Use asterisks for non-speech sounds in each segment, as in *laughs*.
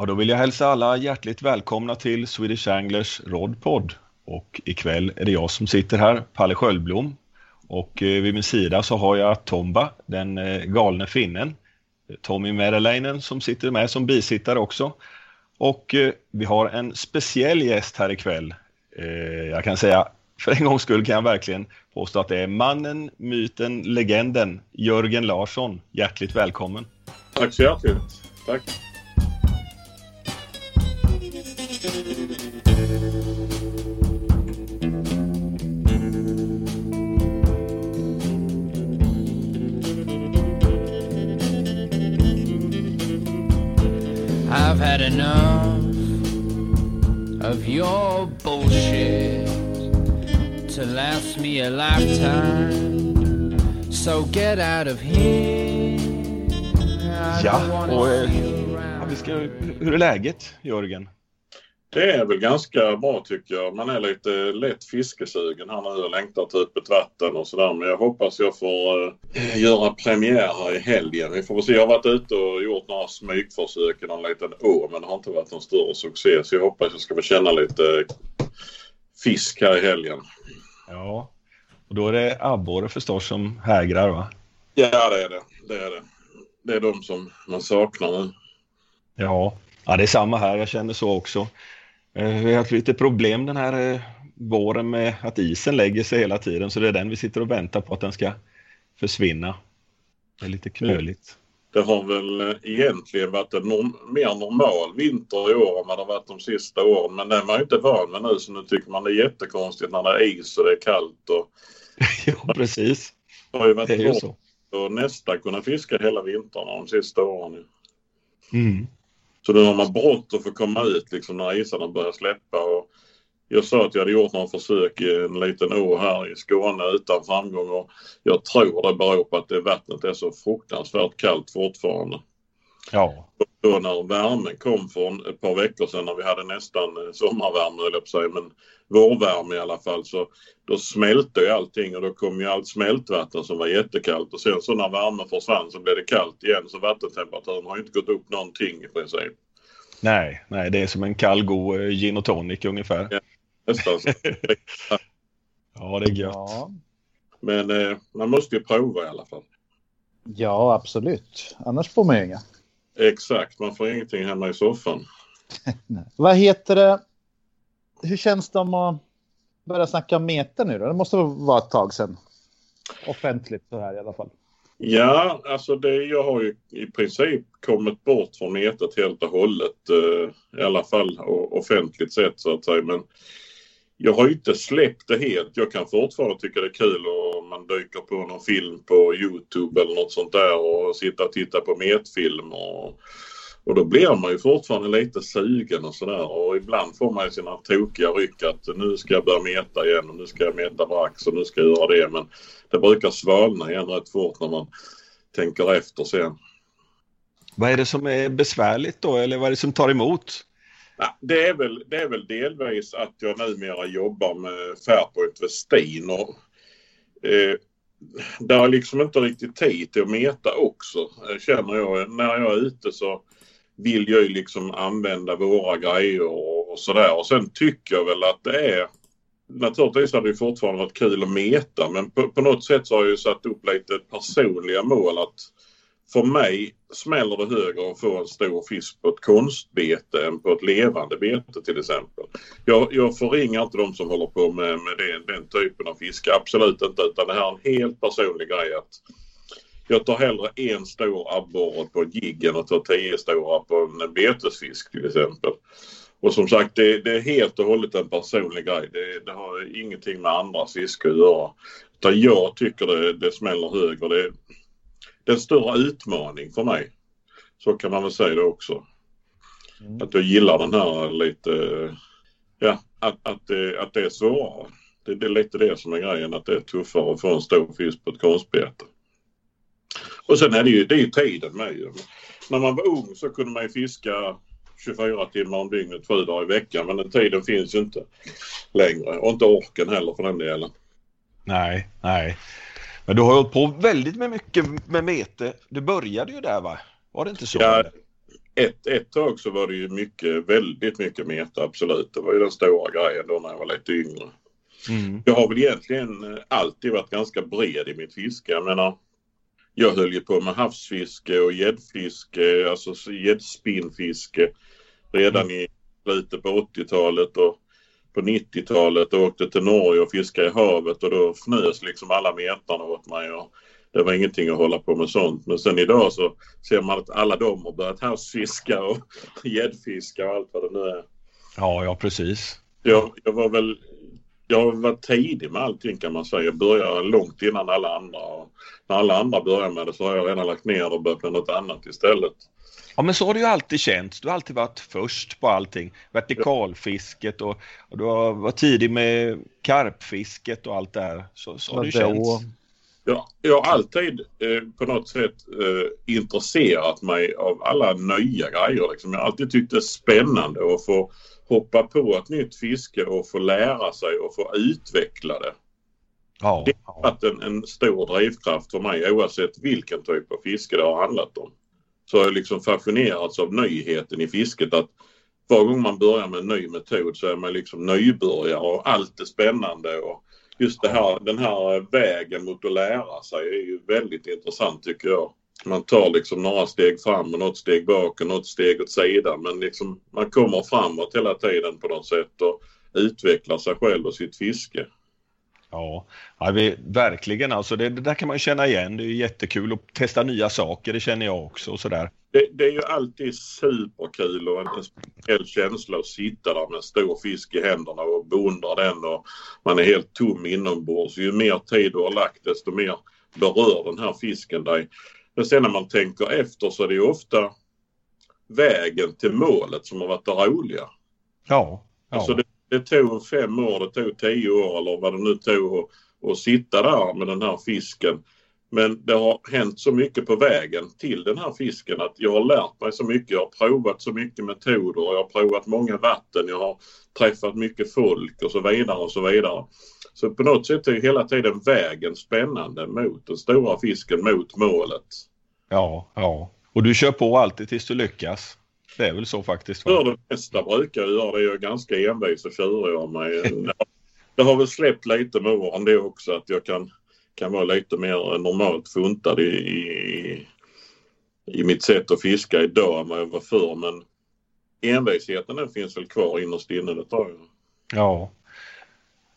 Ja, då vill jag hälsa alla hjärtligt välkomna till Swedish Anglers Rodpod. Och ikväll är det jag som sitter här, Palle Sköldblom. Och eh, vid min sida så har jag Tomba, den eh, galne finnen. Tommy Merelainen som sitter med som bisittare också. Och eh, vi har en speciell gäst här ikväll. Jag kan säga, för en gångs skull kan jag verkligen påstå att det är mannen, myten, legenden Jörgen Larsson. Hjärtligt välkommen! Tack så hjärtligt! Tack! I've had enough of your bullshit to last me a lifetime. So get out of here. Ja, och eh, vi ska, hur är läget Jörgen? Det är väl ganska bra tycker jag. Man är lite lätt fiskesugen här nu och längtar till öppet vatten och sådär. Men jag hoppas jag får uh, göra premiär här i helgen. Vi får väl se. Jag har varit ute och gjort några smygförsök i någon liten å men det har inte varit någon större succé. Så jag hoppas jag ska få känna lite fisk här i helgen. Ja, och då är det abborre förstås som hägrar va? Ja det är det. Det är det. Det är de som man saknar nu. Ja, ja det är samma här. Jag känner så också. Eh, vi har haft lite problem den här eh, våren med att isen lägger sig hela tiden så det är den vi sitter och väntar på att den ska försvinna. Det är lite knöligt. Det har väl eh, egentligen varit en norm mer normal vinter i år än vad det varit de sista åren. Men den var ju inte van med nu så nu tycker man det är jättekonstigt när det är is och det är kallt. Och... *laughs* ja precis. Det har ju varit det är ju så. Och nästan kunna fiska hela vintrarna de sista åren. Mm. Så nu har man brått att få komma ut liksom när isarna börjar släppa. Och jag sa att jag hade gjort några försök i en liten å här i Skåne utan framgång och jag tror det beror på att det vattnet är så fruktansvärt kallt fortfarande. Ja. Då när värmen kom för ett par veckor sedan när vi hade nästan eh, sommarvärme höll jag på säga, men vårvärme i alla fall så då smälte ju allting och då kom ju allt smältvatten som var jättekallt och sen så när värmen försvann så blev det kallt igen så vattentemperaturen har inte gått upp någonting i princip. Nej, nej det är som en kall god eh, gin och tonic ungefär. Ja, nästan så. *laughs* ja det är gött. Ja. Men eh, man måste ju prova i alla fall. Ja absolut, annars får man ju inga. Exakt, man får ingenting hemma i soffan. *laughs* Vad heter det? Hur känns det om att börja snacka meter nu då? Det måste vara ett tag sedan. Offentligt så här i alla fall. Ja, alltså det, jag har ju i princip kommit bort från metet helt och hållet. Eh, I alla fall offentligt sett så att säga. Men jag har inte släppt det helt. Jag kan fortfarande tycka det är kul om man dyker på någon film på Youtube eller något sånt där och sitta och titta på metfilm. Och, och då blir man ju fortfarande lite sugen och sådär och ibland får man ju sina tokiga ryck att nu ska jag börja meta igen och nu ska jag meta brax och nu ska jag göra det. Men det brukar svalna igen rätt fort när man tänker efter sen. Vad är det som är besvärligt då eller vad är det som tar emot? Ja, det, är väl, det är väl delvis att jag numera jobbar med Fairpoint Westin och eh, det har liksom inte riktigt tid till att meta också känner jag. När jag är ute så vill jag ju liksom använda våra grejer och, och sådär. Och sen tycker jag väl att det är Naturligtvis hade det fortfarande varit kul att meta men på, på något sätt så har jag ju satt upp lite personliga mål att för mig smäller det högre att få en stor fisk på ett konstbete än på ett levande bete till exempel. Jag, jag förringar inte de som håller på med, med den, den typen av fiske, absolut inte. Utan det här är en helt personlig grej. Att jag tar hellre en stor abborre på ett jigg än att ta tio stora på en betesfisk till exempel. Och som sagt det, det, är helt och hållet en personlig grej. Det, det har ingenting med andras fiske att göra. Utan jag tycker det, det smäller högre. Det, det är en större utmaning för mig. Så kan man väl säga det också. Mm. Att jag gillar den här lite, ja, att, att, det, att det är svårare. Det, det är lite det som är grejen, att det är tuffare att få en stor fisk på ett konstbete. Och sen är det ju, det är ju tiden med ju. När man var ung så kunde man ju fiska 24 timmar om dygnet, sju dagar i veckan. Men den tiden finns ju inte längre. Och inte orken heller för den delen. Nej, nej. Men du har hållit på väldigt med mycket med mete. Du började ju där va? Var det inte så? Ja, ett, ett tag så var det ju mycket, väldigt mycket meta, absolut. Det var ju den stora grejen då när jag var lite yngre. Mm. Jag har väl egentligen alltid varit ganska bred i mitt fiske. Jag menar, jag höll ju på med havsfiske och gäddfiske, alltså gäddspinnfiske redan mm. i slutet på 80-talet och på 90-talet och åkte till Norge och fiskade i havet och då fnös liksom alla metarna åt mig. Och det var ingenting att hålla på med sånt. Men sen idag så ser man att alla de har börjat havsfiska och *laughs* gäddfiska och allt vad det nu är. Ja, ja precis. Jag, jag var väl jag var tidig med allting kan man säga. Jag började långt innan alla andra. Och när alla andra började med det så har jag redan lagt ner och börjat med något annat istället. Ja men så har det ju alltid känts. Du har alltid varit först på allting. Vertikalfisket och, och du har varit tidig med karpfisket och allt det här. Så, så har det känts. Ja, jag har alltid eh, på något sätt eh, intresserat mig av alla nya grejer. Liksom. Jag har alltid tyckt det är spännande att få hoppa på ett nytt fiske och få lära sig och få utveckla det. Ja, det har varit en, en, stor drivkraft för mig oavsett vilken typ av fiske det har handlat om. Så har jag liksom fascinerats av nyheten i fisket att var gång man börjar med en ny metod så är man liksom nybörjare och allt är spännande. Och just det här, den här eh, vägen mot att lära sig är ju väldigt intressant tycker jag man tar liksom några steg fram och något steg bak och något steg åt sidan. Men liksom man kommer framåt hela tiden på något sätt och utvecklar sig själv och sitt fiske. Ja, ja vi, verkligen alltså. Det, det, där kan man känna igen. Det är jättekul att testa nya saker. Det känner jag också och sådär. Det, det, är ju alltid superkul och en speciell känsla att sitta där med en stor fisk i händerna och beundra den och man är helt tom inombords. Ju mer tid du har lagt desto mer berör den här fisken dig. Men sen när man tänker efter så är det ofta vägen till målet som har varit det roliga. Ja. ja. Alltså det, det tog fem år, det tog tio år eller vad det nu tog att, att sitta där med den här fisken. Men det har hänt så mycket på vägen till den här fisken att jag har lärt mig så mycket. Jag har provat så mycket metoder och jag har provat många vatten. Jag har träffat mycket folk och så vidare och så vidare. Så på något sätt är hela tiden vägen spännande mot den stora fisken, mot målet. Ja, ja. Och du kör på alltid tills du lyckas. Det är väl så faktiskt? För det mesta brukar jag göra det. Jag är ganska envis och tjurig av mig. *laughs* det har väl släppt lite med åren det också att jag kan, kan vara lite mer normalt funtad i, i, i mitt sätt att fiska idag än vad jag var förr. Men envisheten den finns väl kvar innerst inne, det tror jag. Ja.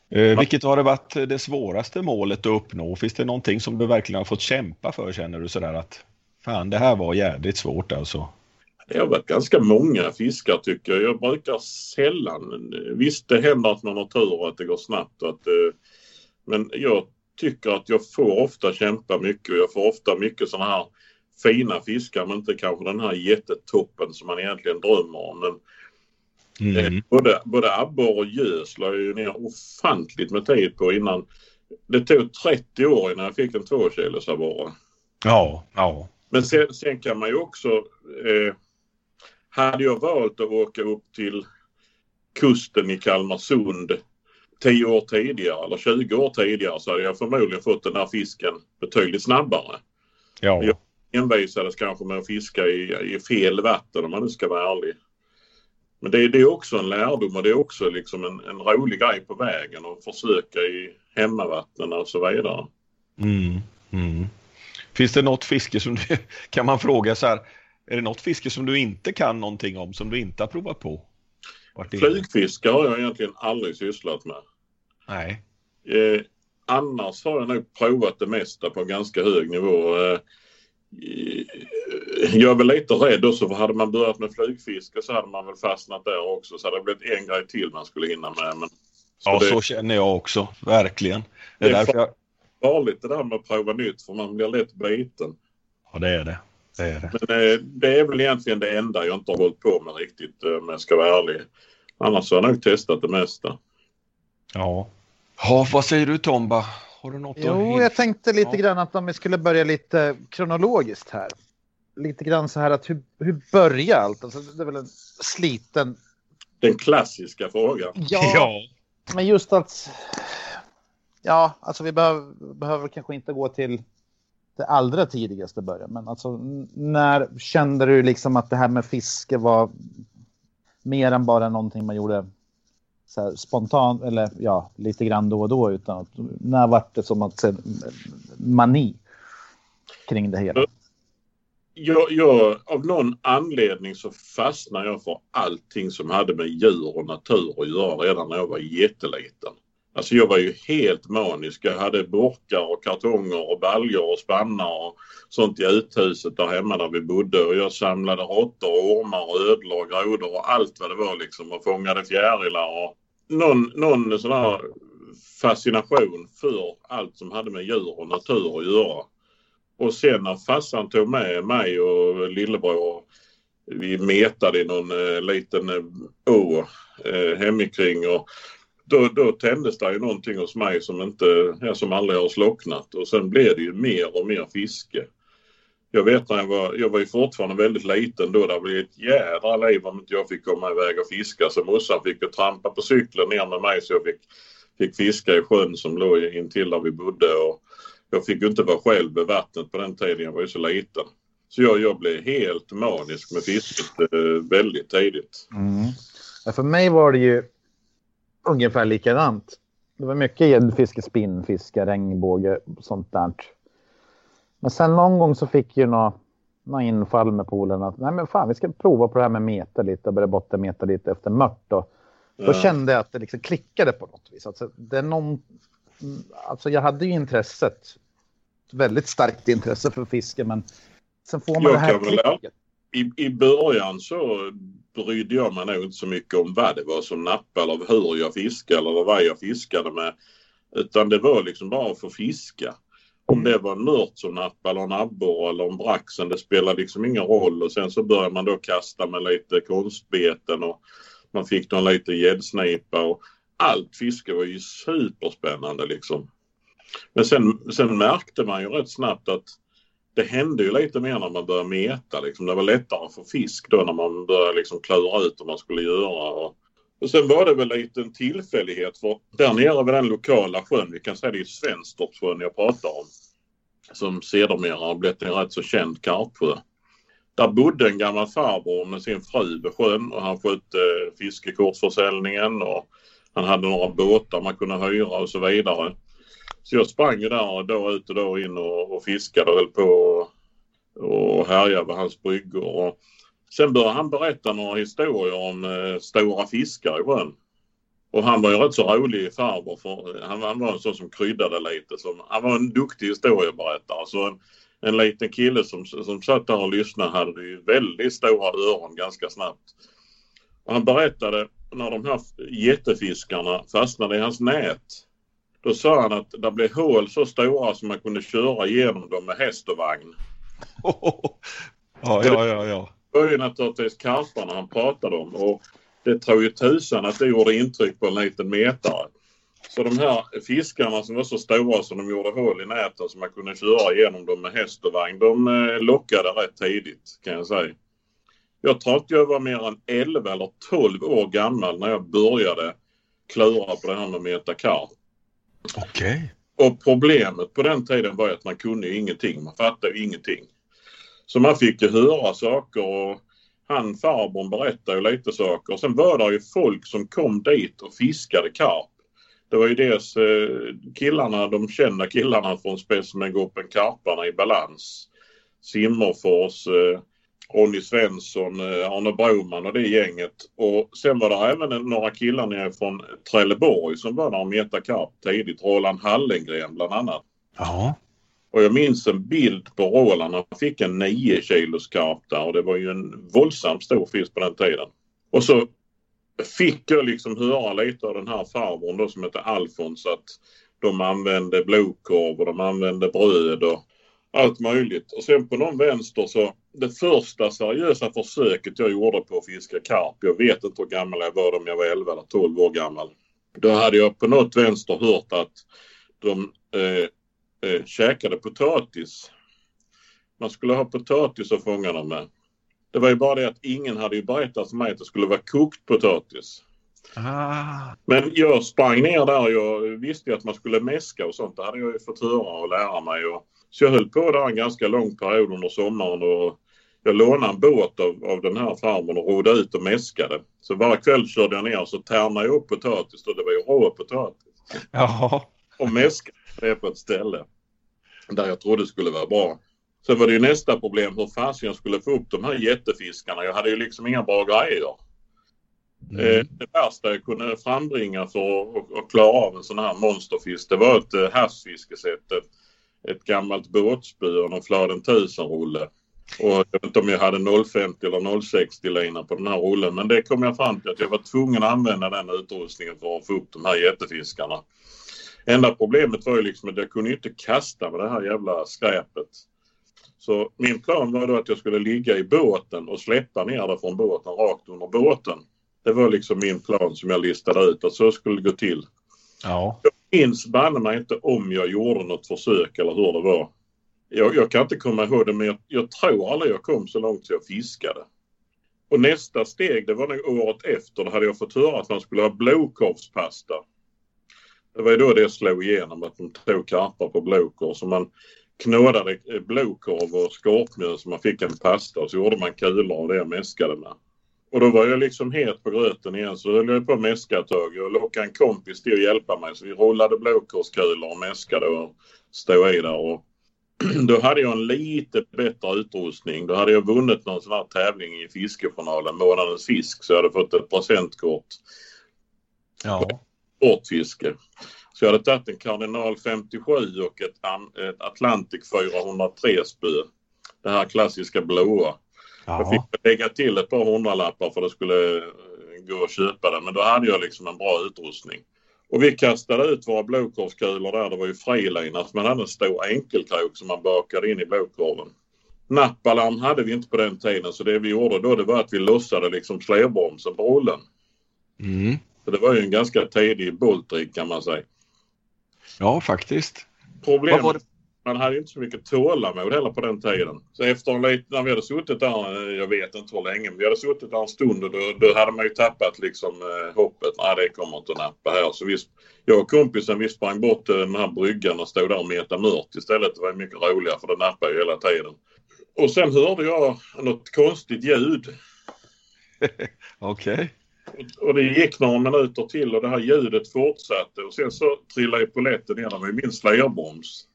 Eh, vilket har det varit det svåraste målet att uppnå? Finns det någonting som du verkligen har fått kämpa för känner du sådär att fan det här var jävligt svårt alltså? Det har varit ganska många fiskar tycker jag. Jag brukar sällan... Visst, det händer att man har tur och att det går snabbt. Att, eh, men jag tycker att jag får ofta kämpa mycket och jag får ofta mycket sådana här fina fiskar men inte kanske den här jättetoppen som man egentligen drömmer om. Men mm. Eh, både, både abborre och gös la jag ju ner ofantligt med tid på innan. Det tog 30 år innan jag fick en tvåkilos abborre. Ja, ja. Men sen, sen, kan man ju också eh, hade jag valt att åka upp till kusten i Kalmarsund 10 år tidigare eller 20 år tidigare så hade jag förmodligen fått den här fisken betydligt snabbare. Ja. Jag envisades kanske med att fiska i, i fel vatten om man nu ska vara ärlig. Men det, det är också en lärdom och det är också liksom en, en rolig grej på vägen att försöka i hemmavattnen och så vidare. Mm, mm. Finns det något fiske som du, kan man fråga så här, är det något fiske som du inte kan någonting om, som du inte har provat på? Flygfiske har jag egentligen aldrig sysslat med. Nej. Eh, annars har jag nog provat det mesta på ganska hög nivå. Eh, jag är väl lite rädd också för hade man börjat med flygfiske så hade man väl fastnat där också. Så hade det blivit en grej till man skulle hinna med. Men, så ja, det, så känner jag också. Verkligen. Det är, det är därför jag... farligt det där med att prova nytt för man blir lätt biten. Ja, det är det. Det är, det. Men eh, det är väl egentligen det enda jag inte har hållit på med riktigt eh, om jag ska vara ärlig. Annars har jag nog testat det mesta. Ja. Ja, vad säger du Tomba? Har du något Jo, jag tänkte lite ja. grann att om vi skulle börja lite kronologiskt här. Lite grann så här att hur, hur börjar allt? Alltså, det är väl en sliten... Den klassiska frågan. Ja, *laughs* ja. men just att... Ja, alltså vi behöver, behöver kanske inte gå till det allra tidigaste början, Men alltså, när kände du liksom att det här med fiske var mer än bara någonting man gjorde spontant eller ja, lite grann då och då. Utan att, när var det som att se mani kring det hela? Jag, jag, av någon anledning så fastnade jag för allting som hade med djur och natur att göra redan när jag var jätteliten. Alltså jag var ju helt manisk. Jag hade burkar och kartonger och baljor och spannar och sånt i uthuset där hemma där vi bodde och jag samlade råttor och ormar och ödlor och grodor och allt vad det var liksom och fångade fjärilar och någon, någon sån här fascination för allt som hade med djur och natur att göra. Och sen när farsan tog med mig och lillebror vi metade i någon eh, liten eh, å eh, hemikring och då, då tändes det ju någonting hos mig som inte, som aldrig har slocknat och sen blev det ju mer och mer fiske. Jag vet när jag var, jag var ju fortfarande väldigt liten då, det blev ett jädra liv om inte jag fick komma iväg och fiska så morsan fick ju trampa på cykeln ner med mig så jag fick, fick fiska i sjön som låg intill där vi bodde och jag fick ju inte vara själv vid vattnet på den tiden, jag var ju så liten. Så jag, jag blev helt manisk med fisket eh, väldigt tidigt. Mm. Ja, för mig var det ju ungefär likadant. Det var mycket gäddfiske, spinnfiske, regnbåge och sånt där. Men sen någon gång så fick ju några nå infall med polen att nej men fan vi ska prova på det här med meta lite och börja bottenmeta lite efter mört. Och då ja. kände jag att det liksom klickade på något vis. Alltså, det är någon, alltså jag hade ju intresset, väldigt starkt intresse för fiske men sen får man jag det här klicket. I, I början så brydde jag mig nog inte så mycket om vad det var som nappade eller hur jag fiskade eller vad jag fiskade med. Utan det var liksom bara få fiska. Om det var en mört som nappade eller en abborre eller en braxen, det spelade liksom ingen roll. Och sen så började man då kasta med lite konstbeten och man fick någon liten gäddsnipa och allt fiske var ju superspännande liksom. Men sen, sen märkte man ju rätt snabbt att det hände ju lite mer när man började meta. Liksom. Det var lättare att få fisk då när man började liksom klura ut vad man skulle göra. Och, och sen var det väl lite en tillfällighet för där nere vid den lokala sjön, vi kan säga det är Svenstorpssjön jag pratar om, som sedermera har blivit en rätt så känd karpsjö. Där bodde en gammal farbror med sin fru vid sjön och han skötte eh, fiskekortsförsäljningen och han hade några båtar man kunde hyra och så vidare. Så jag sprang ju där då ut och då in och, och fiskade och höll på och, och härjade vid hans bryggor. Och sen började han berätta några historier om eh, stora fiskar i sjön. Och han var ju rätt så rolig farbror för han, han var en sån som kryddade lite. Som, han var en duktig historieberättare. Så en, en liten kille som, som satt där och lyssnade hade ju väldigt stora öron ganska snabbt. Och han berättade när de här jättefiskarna fastnade i hans nät då sa han att det blev hål så stora som man kunde köra igenom dem med häst och vagn. *laughs* ja, ja, ja, ja. Det var ju naturligtvis karparna han pratade om och det tror ju tusan att det gjorde intryck på en liten metare. Så de här fiskarna som var så stora som de gjorde hål i näten så man kunde köra igenom dem med häst och vagn, de eh, lockade rätt tidigt kan jag säga. Jag tror att jag var mer än 11 eller 12 år gammal när jag började klura på det här med att meta karp. Okej. Okay. Och problemet på den tiden var att man kunde ingenting. Man fattade ingenting. Så man fick ju höra saker och han farbrorn berättade ju lite saker. Sen var det ju folk som kom dit och fiskade karp. Det var ju dels eh, killarna, de kända killarna från Specimengruppen Karparna i balans. Simmerfors, eh, Ronny Svensson, eh, Arne Broman och det gänget. Och sen var det även några killar nere från Trelleborg som var där och metade karp tidigt. Roland Hallengren bland annat. Ja. Och jag minns en bild på Roland. Han fick en 9 kilos karp där och det var ju en våldsamt stor fisk på den tiden. Och så fick jag liksom höra lite av den här farbrorn då som heter Alfons att de använde blodkorv och de använde bröd och allt möjligt. Och sen på någon vänster så det första seriösa försöket jag gjorde på att fiska karp. Jag vet inte hur gammal jag var om jag var 11 eller 12 år gammal. Då hade jag på något vänster hört att de eh, eh, käkade potatis. Man skulle ha potatis att fånga dem med. Det var ju bara det att ingen hade ju berättat för mig att det skulle vara kokt potatis. Ah. Men jag sprang ner där jag visste ju att man skulle mäska och sånt. Det hade jag ju fått höra och lära mig. Och Så jag höll på där en ganska lång period under sommaren och jag lånade en båt av, av den här farmor och rodde ut och mäskade. Så varje kväll körde jag ner och så tärnade jag upp potatis och det var ju rå potatis. Jaha. Och mäskade det på ett ställe där jag trodde skulle vara bra. Sen var det ju nästa problem hur fasen jag skulle få upp de här jättefiskarna. Jag hade ju liksom inga bra grejer. Mm. Det värsta jag kunde frambringa för att, klara av en sån här monsterfisk det var ett eh, havsfiskesätt. Ett, gammalt båtspö och en Fladen 1000-rulle. Och jag vet inte om jag hade 050 eller 060 lina på den här rullen men det kom jag fram till att jag var tvungen att använda den utrustningen för att få upp de här jättefiskarna. Enda problemet var ju liksom att jag kunde inte kasta med det här jävla skräpet. Så min plan var då att jag skulle ligga i båten och släppa ner det från båten rakt under båten. Det var liksom min plan som jag listade ut att så skulle det gå till. Ja. Minns banne mig inte om jag gjorde något försök eller hur det var. Jag, jag kan inte komma ihåg det men jag, jag tror aldrig jag kom så långt så jag fiskade. Och nästa steg det var nog året efter. Då hade jag fått höra att man skulle ha blåkorvspasta. Det var ju då det slog igenom att de tog karpar på blåkorv. Så man knådade blåkorv och skorpmjöl så man fick en pasta och så gjorde man kulor av det jag mäskade med. Och då var jag liksom het på gröten igen så höll jag på att mäska ett tag. Jag lockade en kompis till att hjälpa mig så vi rullade blåkorvskulor och mäskade och stod i där. Och *clears throat* då hade jag en lite bättre utrustning. Då hade jag vunnit någon sån här tävling i fiskejournalen, Månadens fisk, så jag hade fått ett presentkort. Ja. Sportfiske. Så jag hade tagit en Cardinal 57 och ett, ett Atlantic 403 spö. Det här klassiska blåa. Jag fick lägga till ett par hundralappar för att det skulle eh, gå att köpa den. Men då hade jag liksom en bra utrustning. Och vi kastade ut våra blåkorvskulor där. Det var ju frilinat. Man hade en stor enkelkrok som man bakade in i blåkorven. Nappalarm hade vi inte på den tiden så det vi gjorde då det var att vi lossade liksom slävbromsen på rullen. Mm. Så det var ju en ganska tidig boltrik kan man säga. Ja, faktiskt. Problemet? Man hade inte så mycket tålamod heller på den tiden. Så efter en liten, när vi hade suttit där, eh, jag vet inte hur länge, men vi hade suttit där en stund och då, då hade man ju tappat liksom eh, hoppet. Nej, det kommer inte att nappa här. Så vi, jag och kompisen vi sprang bort till den här bryggan och stod där och metade mört istället. Det var mycket roligare för det nappade ju hela tiden. Och sen hörde jag något konstigt ljud. *laughs* Okej. Och- Och det gick några minuter till och det här ljudet fortsatte och sen så trillade ju polletten ner. Det var ju min slärbroms.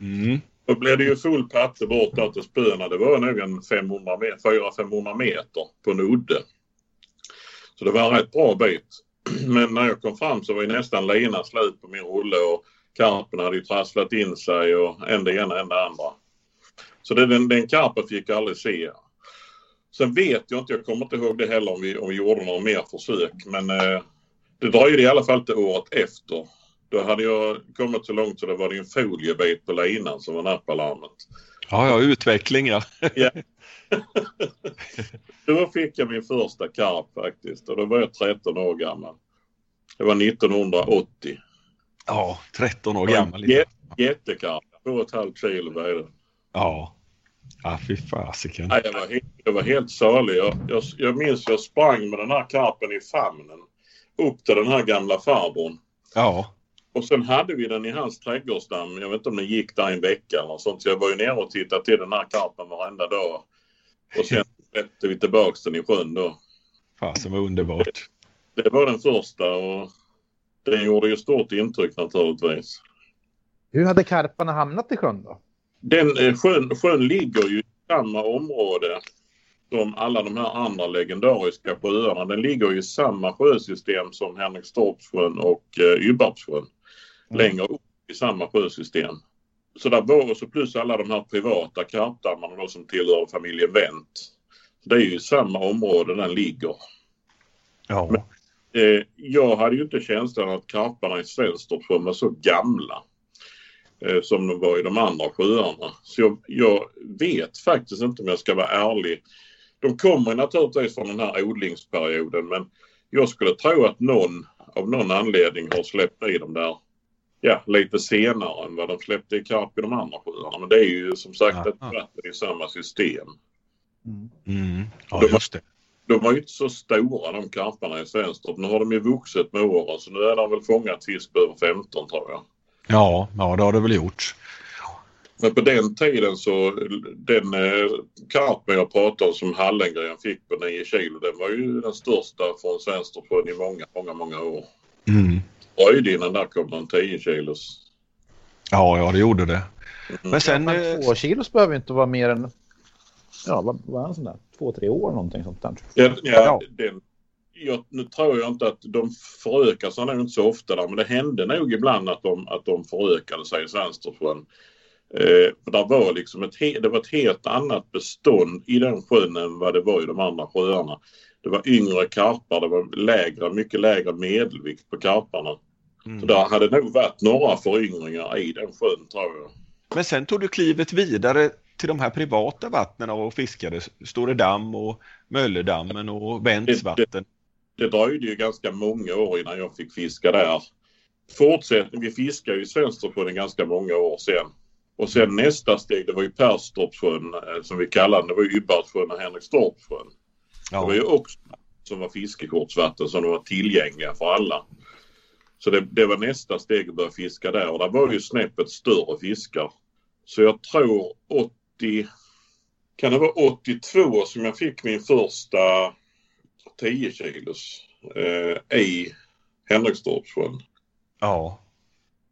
Mm. Då blev det ju full patte bort där till spöna. Det var nog en 400-500 meter på en udde. Så det var en rätt bra bit. *clears throat* Men när jag kom fram så var ju nästan linan slut på min rulle och karpen hade ju trasslat in sig och en det ena en det andra. Så det, den, den karpen fick jag aldrig se. Sen vet jag inte, jag kommer inte ihåg det heller om vi, om vi gjorde några mer försök. Men eh, det dröjde i alla fall till året efter. Då hade jag kommit så långt så det var det en foliebit på linan som var nappalarmet. Ja, ja, utveckling ja. *laughs* Då fick jag min första karp faktiskt och då var jag 13 år gammal. Det var 1980. Ja, 13 år gammal. Jä- jättekarp. Två och ett halvt kilo vägde den. Ja. Ja, fy fasiken. Jag, var helt, jag var helt salig. Jag, jag, jag minns jag sprang med den här karpen i famnen upp till den här gamla farbrorn. Ja. Och sen hade vi den i hans trädgårdsdamm. Jag vet inte om den gick där en vecka eller något sånt. Så jag var ju nere och tittade till den här karpen varenda dag. Och sen *laughs* släppte vi tillbaks den i sjön då. Fasen vad underbart. Det var den första och den gjorde ju stort intryck naturligtvis. Hur hade karparna hamnat i sjön då? Den eh, sjön, sjön ligger ju i samma område som alla de här andra legendariska sjöarna. Den ligger ju i samma sjösystem som Henrikstorpssjön och eh. Längre upp i samma sjösystem. Så där var så plus alla de här privata karpdammarna då som tillhör familjen Wendt. Det är ju i samma område den ligger. Ja. Eh, jag hade ju inte känslan att karparna i Svenstorpssjön var så gamla eh, som de var i de andra sjöarna. Så jag, jag vet faktiskt inte om jag ska vara ärlig. De kommer naturligtvis från den här odlingsperioden men jag skulle tro att någon av någon anledning har släppt i dem där ja, lite senare än vad de släppte i karp i de andra sjöarna. Men det är ju som sagt ett Aha. vatten i samma system. Mm. Ja, De- just det. De var ju inte så stora de karparna i Svenstorp. Nu har de ju vuxit med åren så nu är de väl fångat fisk på över 15 tror jag. Ja, ja, det har det väl gjort. Men på den tiden så den eh, karpen jag pratade om som Hallengren fick på 9 kilo den var ju den största från Svenstersjön i många, många, många år. Mm. Dröjde innan där kom en 10 kilos. Ja, ja, det gjorde det. Mm. Men sen... Men eh, två kilos behöver inte vara mer än ja, vad, vad är en sån där? Två, tre år någonting sånt där. Ja, ja, Ja. Den, jag, nu tror jag inte att de förökar sig nog inte så ofta där men det hände nog ibland att de, att de förökade sig i Svenstersjön. Eh, för där var liksom ett, he- det var ett helt annat bestånd i den sjön än vad det var i de andra sjöarna. Det var yngre karpar, det var lägre, mycket lägre medelvikt på karparna. Mm. Så där hade nog varit några föryngringar i den sjön tror jag. Men sen tog du klivet vidare till de här privata vattnen och fiskade Storedamm och Mölledammen och Bents vatten. det dröjde ju ganska många år innan jag fick fiska där. Fortsättning, vi fiskade ju i Svenstersjön ganska många år sedan. Och sen nästa steg det var ju Perstorpssjön eh, som vi kallade den. Det var ju Ybbardsjön och Henrikstorpssjön. Det var Ja. ju också som var fiskekortsvatten som var tillgängliga för alla. Så det, det var nästa steg att börja fiska där och där var ju snäppet större fiskar. Så jag tror 80, kan det vara 82 som jag fick min första 10 kilos eh, i Henrikstorpssjön. ja.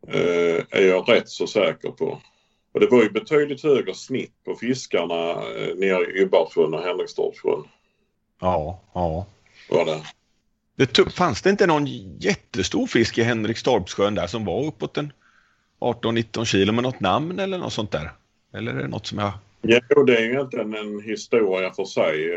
Eh, är jag rätt så säker på. Och det var ju betydligt högre snitt på fiskarna eh, nere i Ybbardsjön och Henrikstorpssjön. Ja, ja. Var det. Det fanns det inte någon jättestor fisk i Henrikstorpssjön där som var uppåt en 18-19 kilo med något namn eller något sånt där? Eller är det något som jag... Ja, och det är ju egentligen en historia för sig.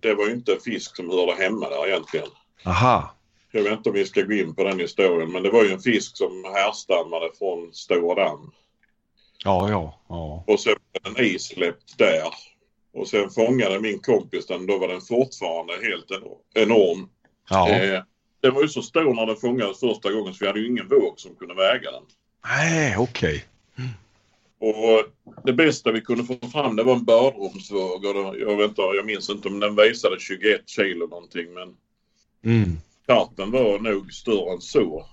Det var ju inte fisk som hörde hemma där egentligen. Aha. Jag vet inte om vi ska gå in på den historien men det var ju en fisk som härstammade från Stora Damm. Ja, ja, ja. Och sen var den isläppt där. Och sen fångade min kompis den. Då var den fortfarande helt en- enorm. Ja. Eh, den var ju så stor när den fångades första gången så vi hade ju ingen våg som kunde väga den. Nej, okej. Och det bästa vi kunde få fram det var en badrumsvåg. Jag, vet inte, jag minns inte om den visade 21 kilo någonting men Mm. karpen var nog större än så.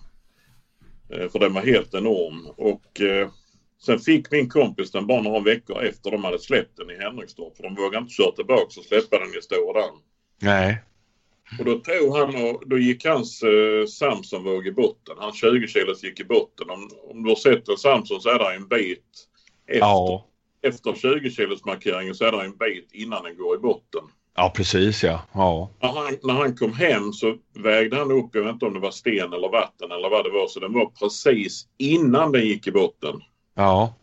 Eh, För den var helt enorm. Och eh, sen fick min kompis den bara några veckor efter de hade släppt den i Henrikstorp. För de vågade inte köra tillbaka och släppa den i Stora. Nej. Och då tog han och då gick hans eh, Samson-våg i botten. Hans 20 kilos gick i botten. Om, om du har sett en Samson så är det en bit efter, Ja. efter 20 kilos markeringen så är det en bit innan den går i botten. Ja, precis ja. Ja. När han, när han kom hem så vägde han upp, jag vet inte om det var sten eller vatten eller vad det var, så den var precis innan den gick i botten. Ja.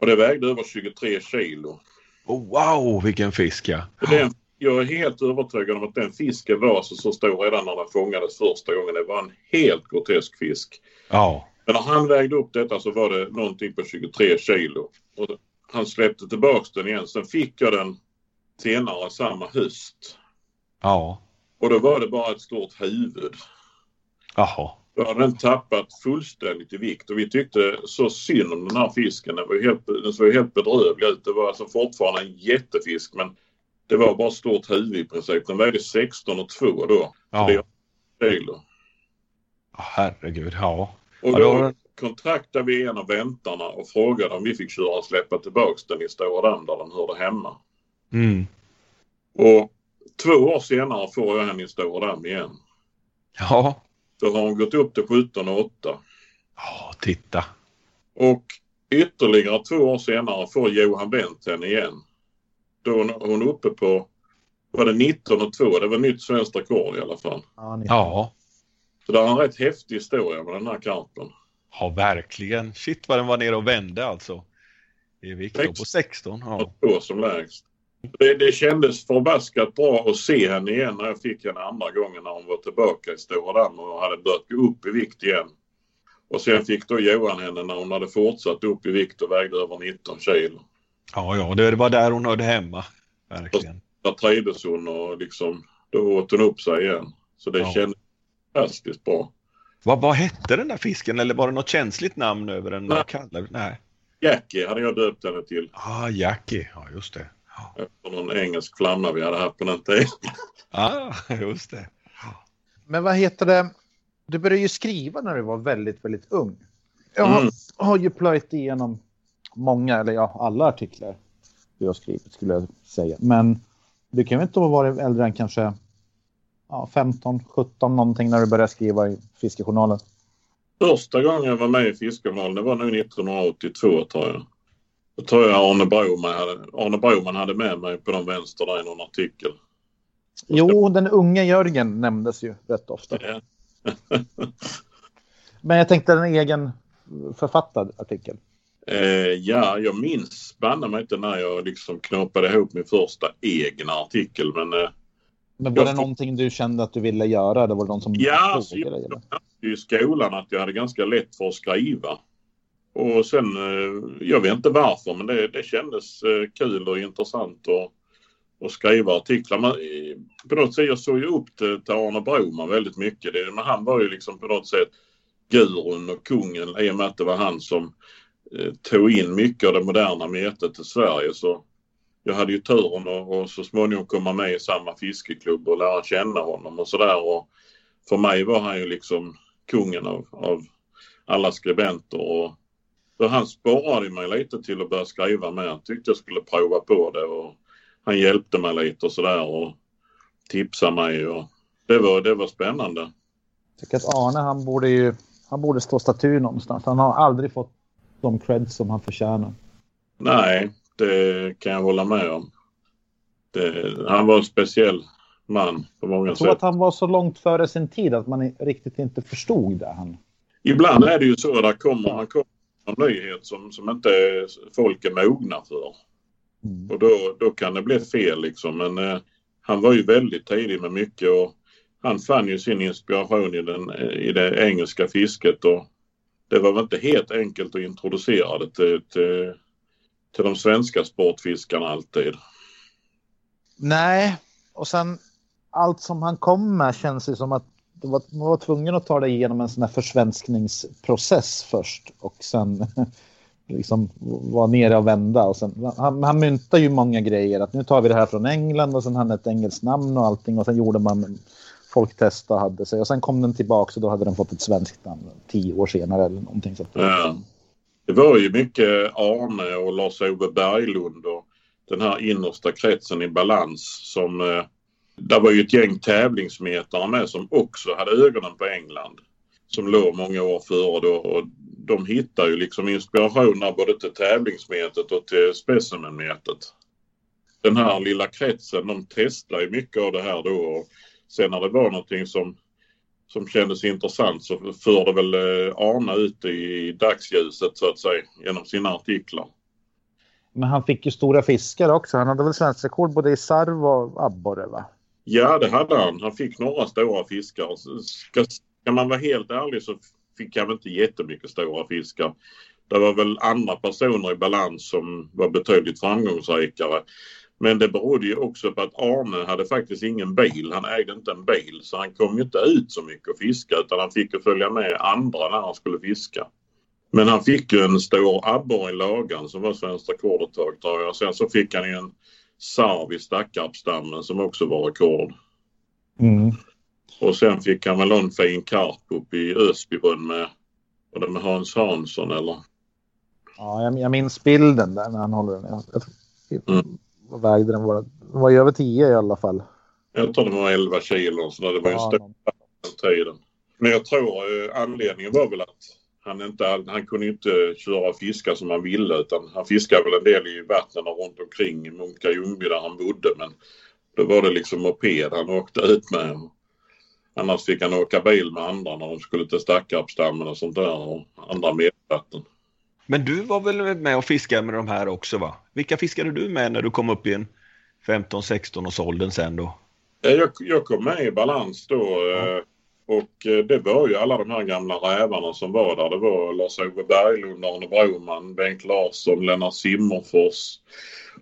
Och det vägde över 23 kilo. Oh, wow, vilken fisk ja. Och den, jag är helt övertygad om att den fisken var så, så stor redan när den fångades första gången. Det var en helt grotesk fisk. Ja. Men när han vägde upp detta så var det någonting på 23 kilo. Och han släppte tillbaks den igen. Sen fick jag den senare samma höst. Ja. Och då var det bara ett stort huvud. Jaha. Då hade den tappat fullständigt i vikt och vi tyckte så synd om den här fisken. Den, var helt, den såg helt bedrövlig ut. Det var alltså fortfarande en jättefisk men det var bara stort huvud i princip. Den vägde 16 och 2 då. Ja. Det är kilo. Herregud, ja. Och Ja, då då- kontaktade vi en av väntarna och frågade om vi fick köra och släppa tillbaks den i Stora Damm där den hörde hemma. Mm. Och två år senare får jag henne i Stora Damm igen. Ja. Då har hon gått upp till 17 och 8. Ja, titta. Och ytterligare två år senare får Johan Wendt henne igen. Då är hon uppe på, var det 19 och 2? Det var nytt svenskt rekord i alla fall. Ja. Så det är en rätt häftig historia med den här karpen. Ja, verkligen. Shit vad den var nere och vände alltså. I vikt på 16. Ja. Två som lägst. Det, det kändes förbaskat bra att se henne igen när jag fick henne andra gången när hon var tillbaka i Stora Damm och hade börjat gå upp i vikt igen. Och sen fick då Johan henne när hon hade fortsatt upp i vikt och vägde över 19 kilo. Ja, ja, det var där hon hörde hemma. Verkligen. Där trivdes hon och liksom, då åt hon upp sig igen. Så det Ja. kändes fantastiskt bra. Vad, vad hette den där fisken? Eller var det något känsligt namn över den? Nej. Vi- Nej. Jackie hade jag döpt henne till. Ah, Jackie. Ja, just det. Ja. Efter någon engelsk flamma vi hade haft på den tiden. Ah, *laughs* just det. Men vad heter det? Du började ju skriva när du var väldigt, väldigt ung. Jag har, Mm. har ju plöjt igenom många, eller ja, alla artiklar du har skrivit skulle jag säga. Men du kan väl inte ha varit äldre än kanske ja, 15, 17 någonting när du började skriva i Fiskejournalen? Första gången jag var med i Fiskejournalen det var nog 1982 tror jag. Då tror jag Arne Broman hade, Arne Broman hade med mig på de vänster där i någon artikel. Jo, den unge Jörgen nämndes ju rätt ofta. *laughs* Men jag tänkte en egen författad artikel. Eh, ja, jag minns banne mig inte när jag liksom knåpade ihop min första egna artikel. Men eh, Men var Jag det någonting du kände att du ville göra? Det var det någon som Ja, alltså, frågade dig, jag eller? märkte i skolan att jag hade ganska lätt för att skriva. Och sen, eh, jag vet inte varför, men det, det kändes eh, kul och intressant att, att skriva artiklar. Men, eh, på något sätt, jag såg ju upp till, till Arne Broman väldigt mycket. Det, men han var ju liksom på något sätt gurun och kungen i och med att det var han som Eh, tog in mycket av det moderna metet till Sverige. Så jag hade ju turen att och så småningom komma med i samma fiskeklubb och lära känna honom och sådär. För mig var han ju liksom kungen av, av alla skribenter. Och så han sporrade mig lite till att börja skriva med. Han tyckte jag skulle prova på det och han hjälpte mig lite och sådär och tipsade mig. Och det, var, det var spännande. Jag tycker att Arne, han borde ju han borde stå staty någonstans. Han har aldrig fått de creds som han förtjänar. Nej, det kan jag hålla med om. Det, han var en speciell man på många Jag tror sätt. att han var så långt före sin tid att man riktigt inte förstod det. Han. Ibland är det ju så, där kommer man kommer en nyhet som, som inte folk är mogna för. Mm. Och då, då kan det bli fel liksom. Men eh, han var ju väldigt tidig med mycket och han fann ju sin inspiration i, den, i det engelska fisket och det var väl inte helt enkelt att introducera det till, till, till de svenska sportfiskarna alltid. Nej, och sen allt som han kom med känns ju som att det var, man var tvungen att ta det igenom en sån här försvenskningsprocess först och sen *laughs* liksom vara nere och vända. Och sen, han, han myntar ju många grejer. Att nu tar vi det här från England och sen hade ett engelskt namn och allting och sen gjorde man folktesta och hade sig och sen kom den tillbaka och då hade den fått ett svenskt namn tio år senare eller någonting. Så. Ja. Det var ju mycket Arne och Lars-Ove Berglund och den här innersta kretsen i balans som eh, där var ju ett gäng tävlingsmetare med som också hade ögonen på England. Som låg många år före då och de hittar ju liksom inspiration både till tävlingsmetet och till specimenmetet. Den här lilla kretsen de testar ju mycket av det här då och sen när det var någonting som som kändes intressant så förde väl eh, Arne ut i dagsljuset så att säga genom sina artiklar. Men han fick ju stora fiskar också. Han hade väl svenskt rekord både i sarv och abborre va? Ja, det hade han. Han fick några stora fiskar. Ska, ska man vara helt ärlig så fick han inte jättemycket stora fiskar. Det var väl andra personer i balans som var betydligt framgångsrikare. Men det berodde ju också på att Arne hade faktiskt ingen bil. Han ägde inte en bil så han kom ju inte ut så mycket och fiska utan han fick ju följa med andra när han skulle fiska. Men han fick ju en stor abborre i lagan som var svenskt rekord ett tag tror jag. Sen så fick han ju en sarv i Stackarpsdammen som också var rekord. Mm. Och sen fick han väl någon fin karp uppe i Ösbybrunn med, var det med Hans Hansson eller? Ja, jag, jag minns bilden där när han håller den. Jag, jag, Mm. Vad vägde den? Var, den var ju över 10 i alla fall. Jag tror det var 11 kilo så det var ju Ja, stor den tiden. Men jag tror eh, anledningen var väl att han inte, han kunde inte köra och fiska som han ville utan han fiskade väl en del i vattnen runt omkring i Munka Ljungby där han bodde men då var det liksom moped han åkte ut med. Annars fick han åka bil med andra när de skulle till Stackarpsdammen och sånt där och andra medvatten. Men du var väl med och fiskade med de här också va? Vilka fiskade du med när du kom upp i en 15-16 års åldern sen då? Eh, Jag, jag kom med i balans då eh, och eh, det var ju alla de här gamla rävarna som var där. Det var Lars-Ove Berglund, Arne Broman, Bengt Larsson, Lennart Simmerfors.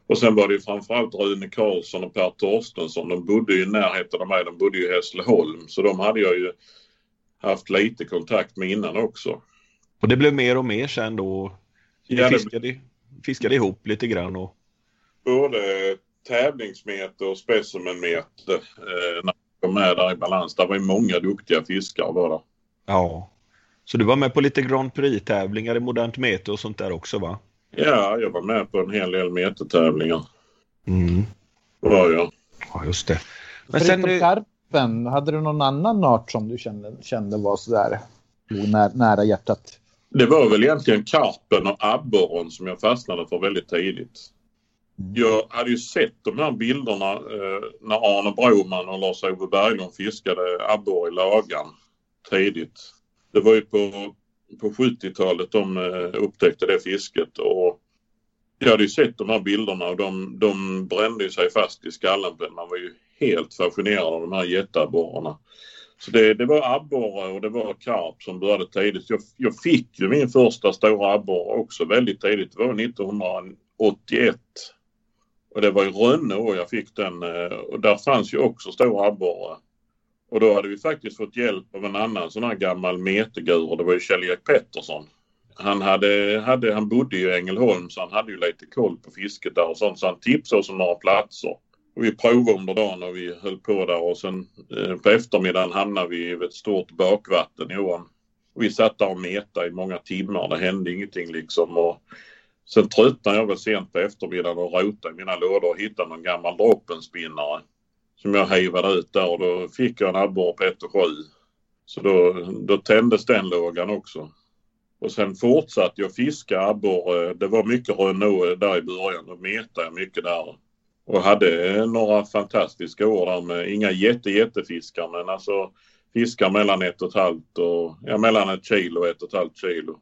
Och sen var det ju framförallt Rune Karlsson och Per Torstensson. De bodde ju i närheten av mig. De bodde ju i Hässleholm. Så de hade jag ju haft lite kontakt med innan också. Och det blev mer och mer sen då? Ja, det- fiskade, fiskade ihop lite grann och Både tävlingsmete och specimenmete eh, när jag kom med där i balans. Det var ju många duktiga fiskare var det. ja. Så du var med på lite Grand Prix-tävlingar i modernt mete och sånt där också va? Ja, jag var med på en hel del metertävlingar. Mm. Var jag. Ja, just det. Men Förutom sen, karpen, hade du någon annan art som du kände, kände var sådär nära, nära hjärtat? Det var väl egentligen karpen och abborren som jag fastnade för väldigt tidigt. Mm. Jag hade ju sett de här bilderna eh, när Arne Broman och Lars-Ove Berglund fiskade abborre i Lagan tidigt. Det var ju på, på 70-talet de eh, upptäckte det fisket och jag hade ju sett de här bilderna och de, de brände sig fast i skallen. Man var ju helt fascinerad av de här jätteabborrarna. Så det, det var abborre och det var karp som började tidigt. Jag, jag fick ju min första stora abborre också väldigt tidigt. Det var 1981. Och det var i Rönne jag fick den eh, och där fanns ju också stor abborre. Och då hade vi faktiskt fått hjälp av en annan sån här gammal metegur det var ju Kjell-Erik Pettersson. Han, hade, hade, han bodde i Ängelholm så han hade ju lite koll på fisket där och sånt så han tipsade oss om några platser. Och vi provade under dagen och vi höll på där och sen eh, på eftermiddagen hamnade vi i ett stort bakvatten i ån. Vi satt där och metade i många timmar. Det hände ingenting liksom. Och sen tröttnade jag väl sent på eftermiddagen och rotade i mina lådor och hittade någon gammal droppenspinnare som jag hejvade ut där och då fick jag en abborre på 1 7. Så då, då tändes den lågan också. Och sen fortsatte jag fiska abborre. Det var mycket Renault där i början. Då metade jag mycket där. Och hade några fantastiska år där med inga jätte jättefiskar men alltså fiskar mellan ett och ett halvt och ja, mellan ett kilo och ett och ett halvt kilo.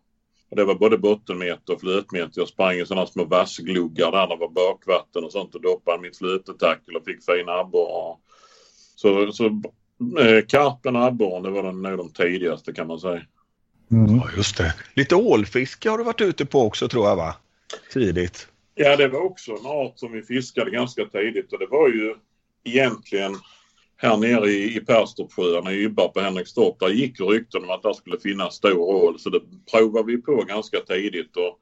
Och det var både bottenmeter och flötmeter. Jag sprang i sådana små vassgluggar där det var bakvatten och sånt och doppade mitt flötetackel och fick fina abborrar. Så, så eh, karpen och abborren det var nog de tidigaste kan man säga. Mm. Ja just det. Lite ålfiske har du varit ute på också tror jag va? Tidigt. Ja, det var också en art som vi fiskade ganska tidigt och det var ju egentligen här nere i, i Perstorpsjöarna i Ybba på Henrikstorp. Där gick rykten om att där skulle finnas stor ål så det provade vi på ganska tidigt. Och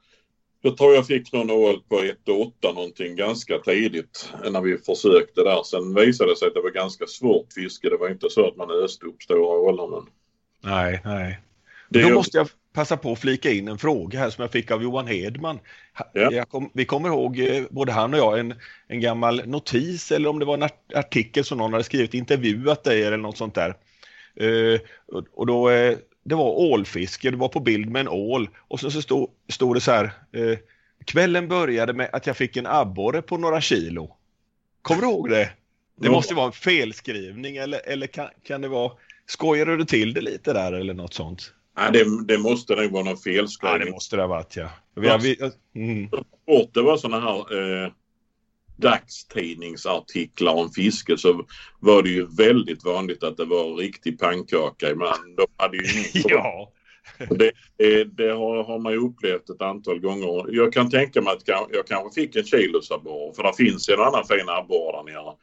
jag tror jag fick någon ål på 1,8 någonting ganska tidigt när vi försökte där. Sen visade det sig att det var ganska svårt fiske. Det var inte så att man öste upp stora ålar. Men... Nej, nej. Det Då måste jag passa på att flika in en fråga här som jag fick av Johan Hedman. Ja. Kom, vi kommer ihåg, eh, både han och jag, en, en gammal notis eller om det var en artikel som någon hade skrivit, intervjuat dig eller något sånt där. Uh, och då, uh, det var ålfiske, det var på bild med en ål och så, så stod, stod det så här, uh, kvällen började med att jag fick en abborre på några kilo. Kommer du ihåg det? Det måste vara en felskrivning eller, eller kan, kan det vara, skojade du till det lite där eller något sånt? Nej, det, det måste nog vara någon felskrivning. Ja, det måste det ha varit ja. Vi har, vi, mm. det var sådana här eh, dagstidningsartiklar om fiske så var det ju väldigt vanligt att det var riktig pannkaka ibland. De hade ju *laughs* ja. Det, det, det har, har, man ju upplevt ett antal gånger. Jag kan tänka mig att jag kanske fick en kilosabborre för det finns en annan fin abborre där nere.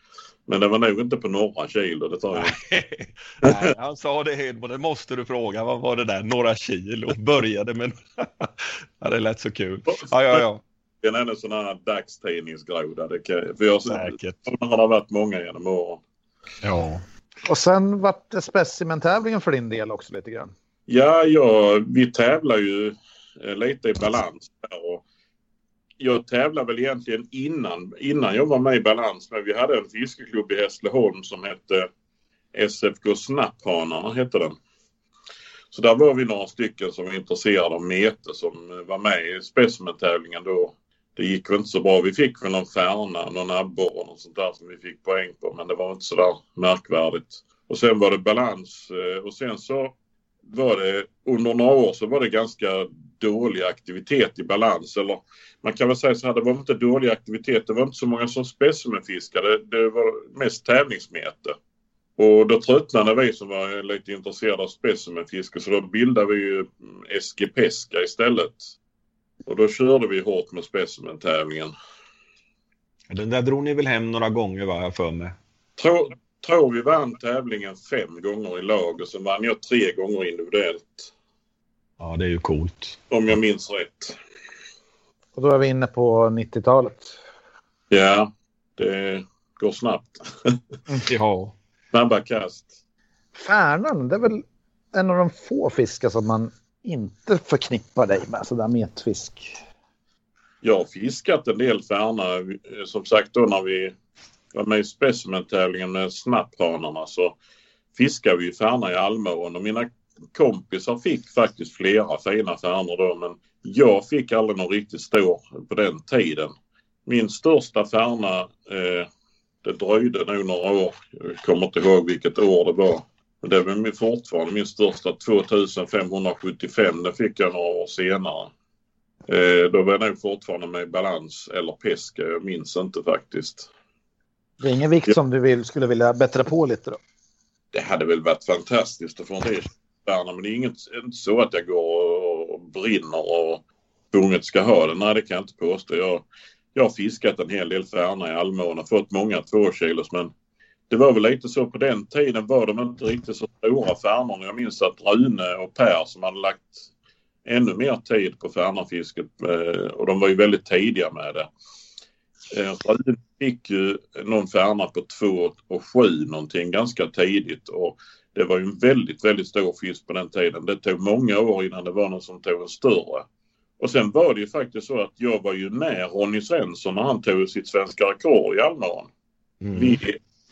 Men det var nog inte på några kilo, det tar jag. *laughs* Nej, han sa det Hedman, det måste du fråga. Vad var det där? Några kilo? Började med... *laughs* ja, det lät så kul. Ja, ja, ja. Det är en sån här dagstidningsgroda. Det kan, för jag Säkert. har det varit många genom åren. Ja. Och sen vart det specimentävlingen för din del också lite grann. Ja, ja vi tävlar ju eh, lite i balans. Där och jag tävlade väl egentligen innan, innan jag var med i Balans. Men vi hade en fiskeklubb i Hässleholm som hette eh, SFK Snapphanarna hette den. Så där var vi några stycken som var intresserade av mete som eh, var med i specimentävlingen då. Det gick väl inte så bra. Vi fick väl någon färna, någon abborre och något sånt där som vi fick poäng på. Men det var inte så där märkvärdigt. Och sen var det balans eh, och sen så var det under några år så var det ganska dålig aktivitet i balans. Eller man kan väl säga så här, det var inte dålig aktivitet. Det var inte så många som specimenfiskade. Det var mest tävlingsmete. Och då tröttnade vi som var lite intresserade av specimenfiske så då bildade vi ju SG-Pesca istället. Och då körde vi hårt med specimentävlingen. Den där drog ni väl hem några gånger var jag för mig? Tror, tror vi vann tävlingen fem gånger i lag och sen vann jag tre gånger individuellt. Ja, det är ju coolt. Om jag minns rätt. Och då är vi inne på 90-talet. Ja, det går snabbt. *laughs* ja. Snabba kast. Färnan, det är väl en av de få fiskar som man inte förknippar dig med sådär metfisk. jag har fiskat en del färna. Som sagt då när vi var med i specimentävlingen med snapphanarna så fiskade vi färna i Almån och mina kompisar fick faktiskt flera fina färnor då men jag fick aldrig någon riktigt stor på den tiden. Min största färna, eh, det dröjde nog några år. Jag kommer inte ihåg vilket år det var. Men det var fortfarande min största 2575. Den fick jag några år senare. Eh, då var jag nog fortfarande med balans eller peska. Jag minns inte faktiskt. Det är ingen vikt som du vill, skulle vilja bättra på lite då? Det hade väl varit fantastiskt att få en det men det är inget, inte så att jag går och brinner och tvunget ska ha det. Nej, det kan jag inte påstå. Jag, jag har fiskat en hel del färna i Almån och fått många tvåkilos men det var väl lite så på den tiden var de inte riktigt så stora färnorna. Jag minns att Rune och Per som hade lagt ännu mer tid på färnafisket eh, och de var ju väldigt tidiga med det. Eh, Rune fick ju någon färna på 2 och 7 någonting ganska tidigt och det var ju en väldigt, väldigt stor fisk på den tiden. Det tog många år innan det var någon som tog en större. Och sen var det ju faktiskt så att jag var ju med Ronny Svensson när han tog sitt svenska rekord i Almedalen. Mm. Vi,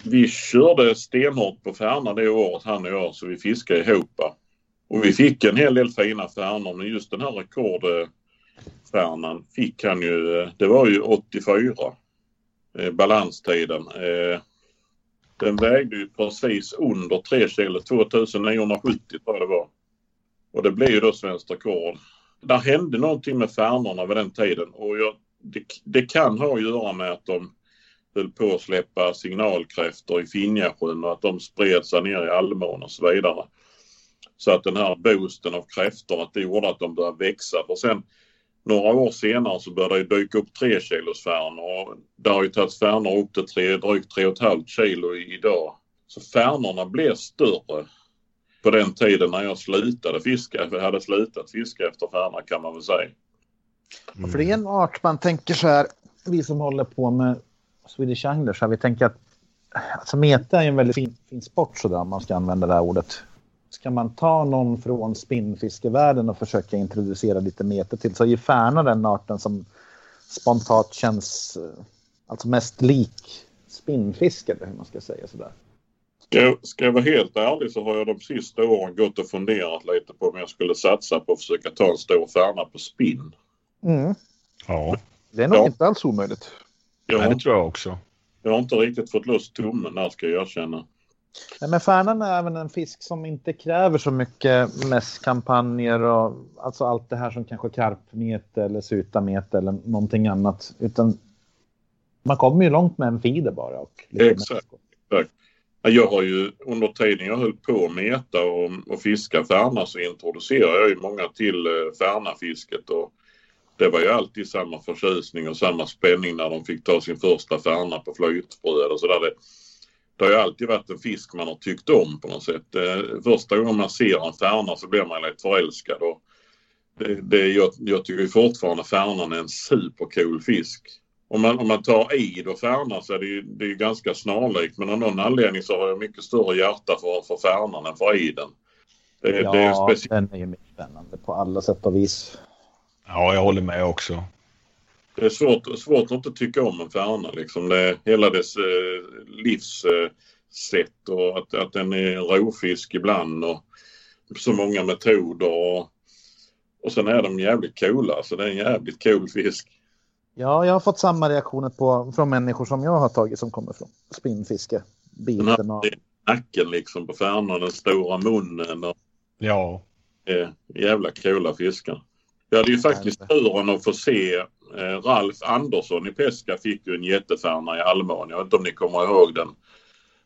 vi körde stenhårt på färna det året han och jag så vi fiskade ihop. Och vi fick en hel del fina färnor men just den här rekordfärnan fick han ju, det var ju 84 eh, balanstiden. Den vägde ju precis under 3 kilo, 2970 tror jag det var. Och det blev ju då svenskt rekord. Där hände någonting med färnorna vid den tiden och jag, det, det, kan ha att göra med att de höll på att släppa signalkräftor i Finjasjön och att de spred sig ner i Almån och så vidare. Så att den här boosten av kräftor, att det gjorde att de började växa. För sen några år senare så började det dyka upp 3 kilos färnor. Det har ju tagits färnor upp till tre, drygt 3,5 kilo idag. Så färnorna blev större på den tiden när jag slutade fiska. Jag hade slutat fiska efter färna kan man väl säga. Mm. För det är en art man tänker så här, vi som håller på med Swedish Anglers, vi tänker att alltså meta är en väldigt fin, fin sport sådär om man ska använda det här ordet. Ska man ta någon från spinnfiskevärlden och försöka introducera lite meta till så är ju färna den arten som spontant känns eh, alltså mest lik spinnfiske eller hur man ska säga sådär. Ska jag, ska jag vara helt ärlig så har jag de sista åren gått och funderat lite på om jag skulle satsa på att försöka ta en stor färna på spinn. Mm. Ja. Det är nog ja. inte alls omöjligt. Jag Nej, det tror jag också. Jag har inte riktigt fått loss tummen där ska jag erkänna. Nej, men färnan är även en fisk som inte kräver så mycket mässkampanjer och alltså allt det här som kanske karpmete eller sutamete eller någonting annat. Utan man kommer ju långt med en feeder bara. Och exakt, exakt. Jag har ju under tiden jag höll på att meta och, och fiska färna så introducerade jag ju många till eh, färnafisket och det var ju alltid samma förtjusning och samma spänning när de fick ta sin första färna på flytbröd och sådär. Det, har ju alltid varit en fisk man har tyckt om på något sätt. Eh, första gången man ser en färna så blir man lite förälskad. Och det, det, jag, jag tycker fortfarande färnan är en supercool fisk. Om man, om man tar id och färna så är det ju, det är ganska snarlikt men av någon anledning så har jag mycket större hjärta för, för färnan än för iden. Det, ja, det är den är ju mycket spännande på alla sätt och vis. Ja, jag håller med också. Det är svårt, svårt att inte tycka om en färna liksom. Det hela dess eh, livssätt och att, att den är rovfisk ibland och så många metoder. Och, och sen är de jävligt coola, så det är en jävligt cool fisk. Ja, jag har fått samma reaktioner på, från människor som jag har tagit som kommer från spinnfiske. Biten och... Nacken liksom på färnan, den stora munnen. Och, ja. Eh, jävla coola fiskar. Jag hade ju faktiskt turen att få se eh, Ralf Andersson i Pesca fick ju en jättefärna i Almån. Jag vet inte om ni kommer ihåg den.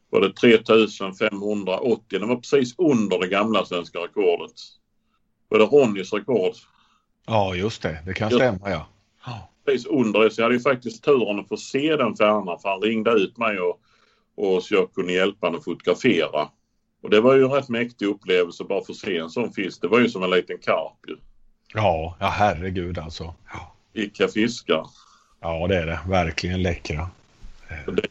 Var det 3580? Den var precis under det gamla svenska rekordet. Var det Ronnys rekord? Ja, just det. Det kan just, stämma, ja. Precis under det. Så jag hade ju faktiskt turen att få se den färnan för han ringde ut mig och, och så jag kunde hjälpa honom att fotografera. Och det var ju en rätt mäktig upplevelse bara för att se en sån fisk. Det var ju som en liten karp ju. Ja, ja herregud alltså. Ja. Vilka fiskar. Ja, det är det. Verkligen läckra.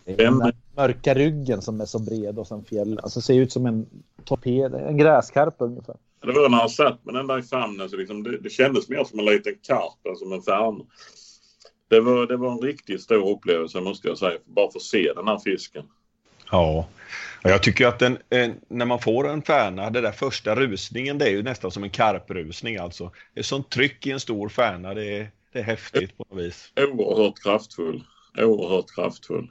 Det är den mörka ryggen som är så bred och sen fjäll. Alltså ser ut som en torped, en gräskarp ungefär. Det var när han satt med den där i famnen så liksom det, det kändes mer som en liten karp än som en färna. Det var, det var en riktigt stor upplevelse måste jag säga. Bara få se den här fisken. Ja, jag tycker att den, en, när man får en färna, den där första rusningen, det är ju nästan som en karprusning alltså. Det är sånt tryck i en stor färna, det är, det är häftigt på något vis. Oerhört kraftfull. Oerhört kraftfull.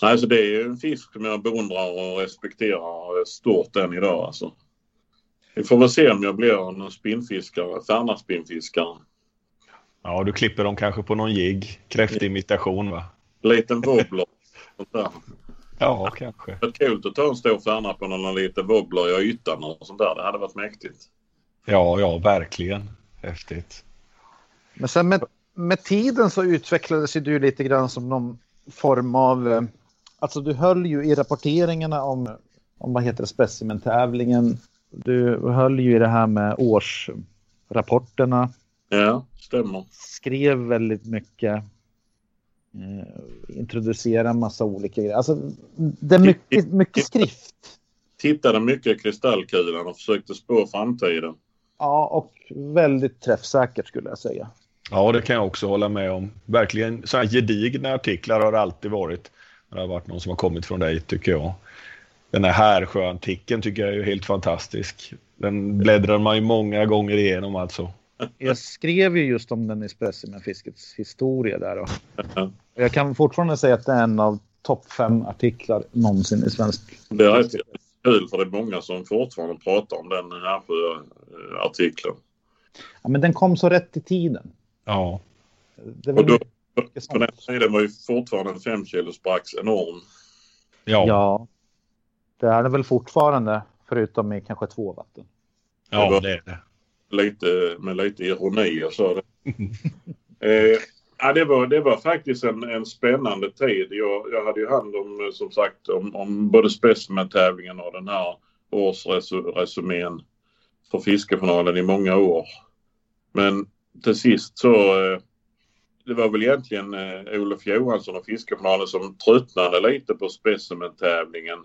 Alltså det är ju en fisk som jag beundrar och respekterar stort än idag alltså. Vi får väl se om jag blir en spinnfiskare, färnaspinnfiskare. Ja, du klipper dem kanske på någon jigg, kräftimitation va? Liten wobbler. *laughs* Ja, kanske. Det varit kul att ta en stor färna på någon liten wobbler i ytan och sånt där. Det hade varit mäktigt. Ja, ja, verkligen. Häftigt. Men sen med, med tiden så utvecklades ju du lite grann som någon form av... eh, Alltså du höll ju i rapporteringarna om, om vad heter det, specimentävlingen. Du höll ju i det här med årsrapporterna. Ja, stämmer. Skrev väldigt mycket. Eh, en massa olika grejer. Alltså det är mycket, mycket skrift. Tittade mycket i kristallkulan och försökte spå framtiden. Ja, och väldigt träffsäkert skulle jag säga. Ja, det kan jag också hålla med om. Verkligen så här gedigna artiklar har det alltid varit. Det har varit någon som har kommit från dig, tycker jag. Den här Härsjö-artikeln tycker jag är helt fantastisk. Den bläddrar man ju många gånger igenom alltså. Jag skrev ju just om den i specimenfiskets historia där. Och Ja. och jag kan fortfarande säga att det är en av topp fem artiklar någonsin i svensk. Det är kul för det är många som fortfarande pratar om den här artikeln. Ja, men den kom så rätt i tiden. Ja, Det var Och då, på den tiden var ju fortfarande en 5 kilos brax enorm. ja, ja. Ja, det är det väl fortfarande, förutom i kanske två vatten. det är det. Lite, med lite ironi och så. *laughs* eh, ja, det, var, det var faktiskt en, en spännande tid. Jag, jag hade ju hand om, eh, som sagt, om, om både specimentävlingen och den här årsresumén för fiskefinalen i många år. Men till sist så eh, det var väl egentligen eh, Olof Johansson och fiskefinalen som tröttnade lite på specimentävlingen.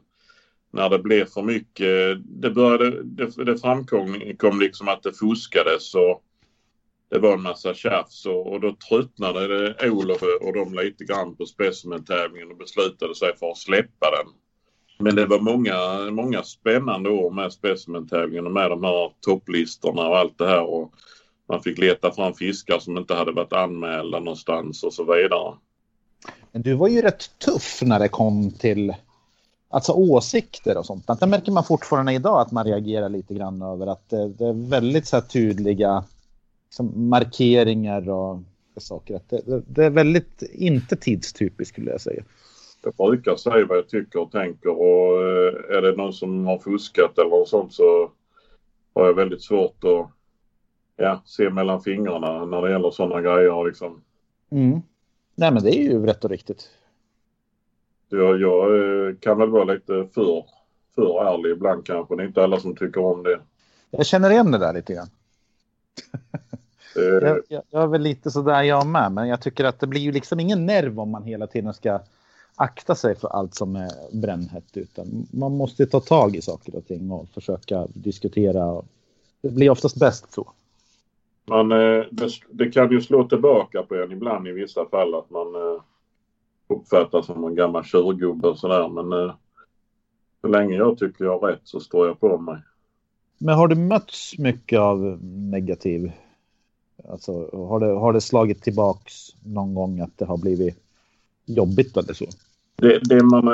När det blev för mycket. Det, började, det, det framkom kom liksom att det fuskades och det var en massa tjafs och, och då tröttnade det Olof och de lite grann på specimentävlingen och beslutade sig för att släppa den. Men det var många, många spännande år med specimentävlingen och med de här topplistorna och allt det här. Och man fick leta fram fiskar som inte hade varit anmälda någonstans och så vidare. Men du var ju rätt tuff när det kom till alltså åsikter och sånt. Det märker man fortfarande idag att man reagerar lite grann över att det, det är väldigt så tydliga liksom, markeringar och saker. Att det, det, det är väldigt inte tidstypiskt skulle jag säga. Jag brukar säga vad jag tycker och tänker och eh, är det någon som har fuskat eller något sånt så har jag väldigt svårt att ja, se mellan fingrarna när det gäller sådana grejer. Liksom. Mm. Nej men det är ju rätt och riktigt. Jag, jag eh, kan väl vara lite för, för ärlig ibland kanske. Det är inte alla som tycker om det. Jag känner igen det där lite grann. *laughs* Eh, Jag, jag, jag är väl lite sådär jag med, men jag tycker att det blir ju liksom ingen nerv om man hela tiden ska akta sig för allt som är brännhett. Utan man måste ta tag i saker och ting och försöka diskutera. Det blir oftast bäst så. Man, eh, det, det kan ju slå tillbaka på en ibland i vissa fall att man eh, uppfattas som en gammal tjurgubbe och sådär. Men eh, så länge jag tycker jag har rätt så står jag på mig. Men har du mötts mycket av negativ? Alltså, har det, har det slagit tillbaks någon gång att det har blivit jobbigt eller så? Det, det man,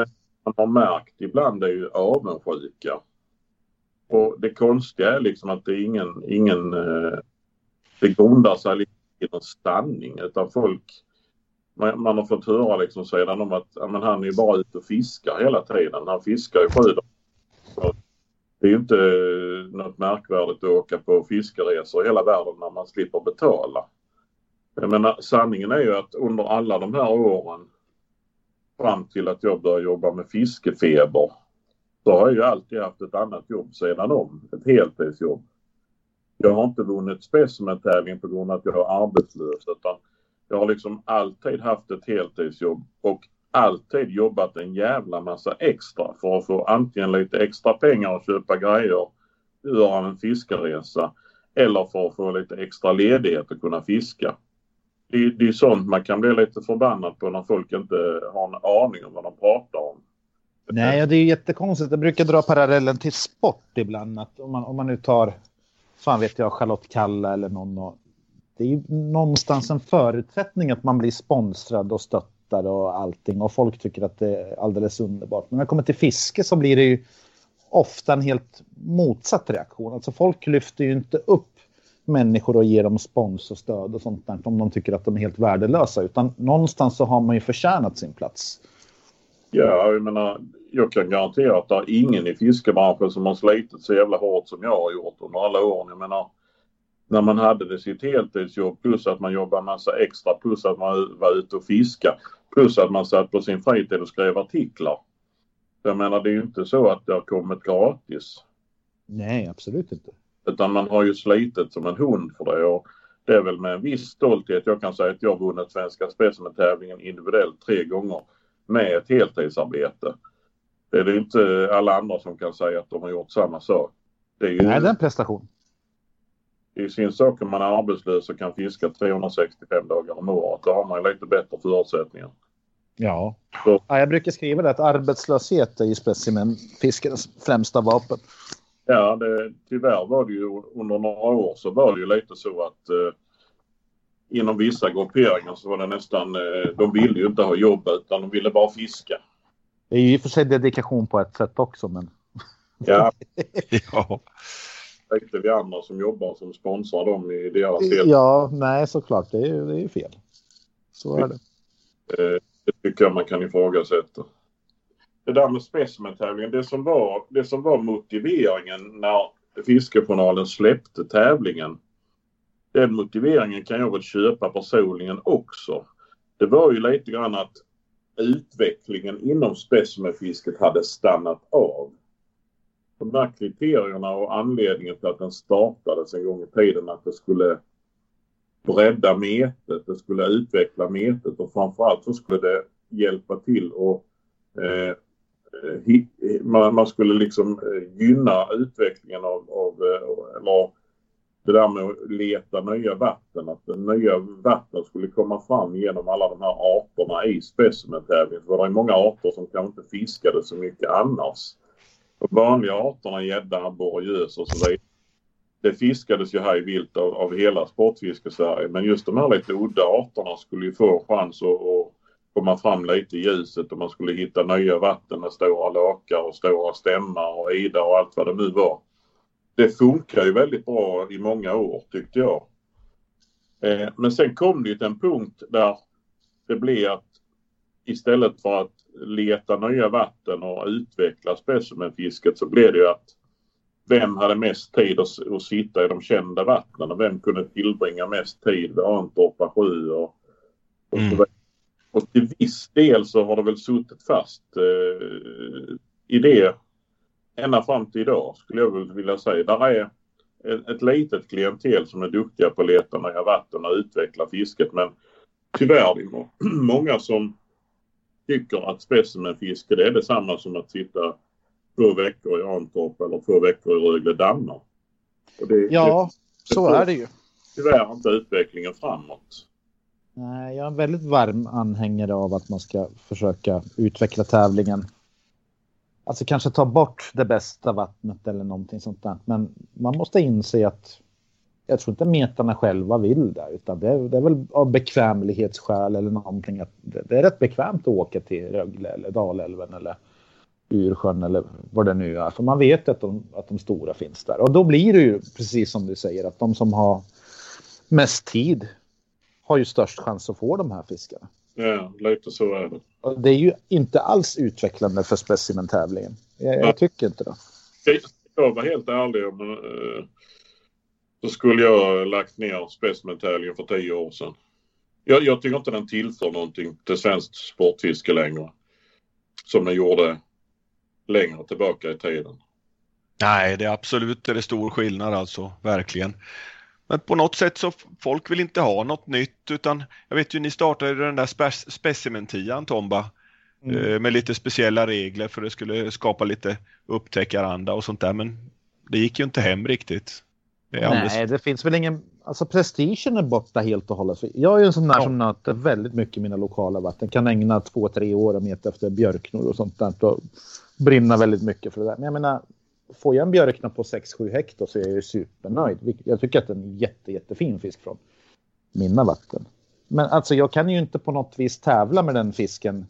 man har märkt ibland är ju avundsjuka. Och det konstiga är liksom att det är ingen, ingen det grundar sig lite i någon sanning utan folk man, man har fått höra liksom sedan om att ja, men han är ju bara ute och fiskar hela tiden. Han fiskar ju sju dagar. Det är ju inte eh, något märkvärdigt att åka på fiskeresor i hela världen när man slipper betala. Jag menar sanningen är ju att under alla de här åren fram till att jag började jobba med fiskefeber så har jag ju alltid haft ett annat jobb sedan om. Ett heltidsjobb. Jag har inte vunnit specimentävling på grund av att jag är arbetslös utan jag har liksom alltid haft ett heltidsjobb och alltid jobbat en jävla massa extra för att få antingen lite extra pengar och köpa grejer, göra en fiskeresa eller för att få lite extra ledighet och kunna fiska. det, det är sånt man kan bli lite förbannad på när folk inte har en aning om vad de pratar om. Nej, det är ju jättekonstigt. Jag brukar dra parallellen till sport ibland. Att om, man, om man nu tar, fan vet jag, Charlotte Kalla eller någon. Och, det är ju någonstans en förutsättning att man blir sponsrad och stöttad och allting. Och folk tycker att det är alldeles underbart. Men när det kommer till fiske så blir det ju ofta en helt motsatt reaktion. Alltså folk lyfter ju inte upp människor och ger dem spons och stöd och sånt där om de tycker att de är helt värdelösa. Utan någonstans så har man ju förtjänat sin plats. Ja, jag menar, jag kan garantera att det är ingen i fiskebranschen som har slitit så jävla hårt som jag har gjort under alla år. Jag menar, när man hade det sitt heltidsjobb plus att man jobbade massa extra plus att man var ute och fiskade plus att man satt på sin fritid och skrev artiklar. Jag menar det är ju inte så att det har kommit gratis. Nej, absolut inte. Utan man har ju slitit som en hund för det och det är väl med en viss stolthet jag kan säga att jag vunnit Svenska Specimen-tävlingen individuellt tre gånger med ett heltidsarbete. Det är det inte alla andra som kan säga att de har gjort samma sak. Det är ju, Nej, det är en prestation. Är sin sak om man är arbetslös och kan fiska 365 dagar om året. Då har man ju lite bättre förutsättningar. Ja. Så. ja jag brukar skriva det att arbetslöshet är ju specimenfiskarens främsta vapen. Ja, det, tyvärr var det ju under några år så var det ju lite så att eh, inom vissa grupperingar så var det nästan, eh, de ville ju inte ha jobb utan de ville bara fiska. Det är ju i och för sig dedikation på ett sätt också men... Ja. *laughs* ja. Tänkte vi andra som jobbar som sponsrar dem i deras del. Ja, nej såklart det är ju det är fel. Så är det. Eh, det tycker jag man kan ifrågasätta. Det där med specimentävlingen, det som var, det som var motiveringen när Fiskejournalen släppte tävlingen den motiveringen kan jag väl köpa personligen också. Det var ju lite grann att utvecklingen inom specimenfisket hade stannat av. De där kriterierna och anledningen till att den startades en gång i tiden att det skulle bredda metet, det skulle utveckla metet och framförallt så skulle det hjälpa till och eh, man, man, skulle liksom eh, gynna utvecklingen av, av eh, eller det där med att leta nya vatten, att nya vatten skulle komma fram genom alla de här arterna i specimentävlingen. För det är många arter som kanske inte fiskade så mycket annars. De vanliga arterna, gädda, abborre, gös och så vidare. Det fiskades ju här i vilt av, av hela Sportfiske-Sverige. Men just de här lite udda arterna skulle ju få chans att, att komma fram lite i ljuset och man skulle hitta nya vatten med stora lakar och stora stämmar och ida och allt vad det nu var det funkar ju väldigt bra i många år tyckte jag. Eh, men sen kom det till en punkt där det blev att istället för att leta nya vatten och utveckla specimenfisket så blev det ju att vem hade mest tid att, att sitta i de kända vattnen och vem kunde tillbringa mest tid vid Antorpa sjö och, och mm. Och till viss del så har det väl suttit fast eh, i det ända fram till idag skulle jag vilja säga. Där är ett litet klientel som är duktiga på att leta nya vatten och utveckla fisket men tyvärr det är *clears throat* många som tycker att specimenfiske det är detsamma som att sitta två veckor i Antorp eller två veckor i Rögle dammar. Det, ja, det, så är det ju. Tyvärr inte utvecklingen framåt. Nej, jag är en väldigt varm anhängare av att man ska försöka utveckla tävlingen Alltså kanske ta bort det bästa vattnet eller någonting sånt där. Men man måste inse att jag tror inte metarna själva vill det. Utan det är, det är väl av bekvämlighetsskäl eller någonting. Att det, det är rätt bekvämt att åka till Rögle eller Dalälven eller Ursjön eller vad det nu är. För man vet att de, att de stora finns där. Och då blir det ju precis som du säger att de som har mest tid har ju störst chans att få de här fiskarna. Ja, lite så är det. Och det är ju inte alls utvecklande för specimentävlingen. Jag, jag tycker inte det. Jag vara helt ärlig om eh, så skulle jag lagt ner specimentävlingen för tio år sedan. Jag, jag tycker inte den tillför någonting till svenskt sportfiske längre. Som den gjorde längre tillbaka i tiden. Nej, det är absolut det är stor skillnad alltså, verkligen. Men på något sätt så folk vill inte ha något nytt utan jag vet ju ni startade den där spe specimentian Tomba mm. Eh, med lite speciella regler för det skulle skapa lite upptäckaranda och sånt där men det gick ju inte hem riktigt. Det alldeles... Nej, det finns väl ingen Alltså prestigen är borta helt och hållet. Jag är ju en sån där Ja. som nöter väldigt mycket mina lokala vatten. Kan ägna två, tre år och meta efter björknor och sånt där. Och brinna väldigt mycket för det där. Men jag menar, får jag en björkna på 6-7 hektar så är jag ju supernöjd. Jag tycker att den är jätte, jättefin fisk från mina vatten. Men alltså jag kan ju inte på något vis tävla med den fisken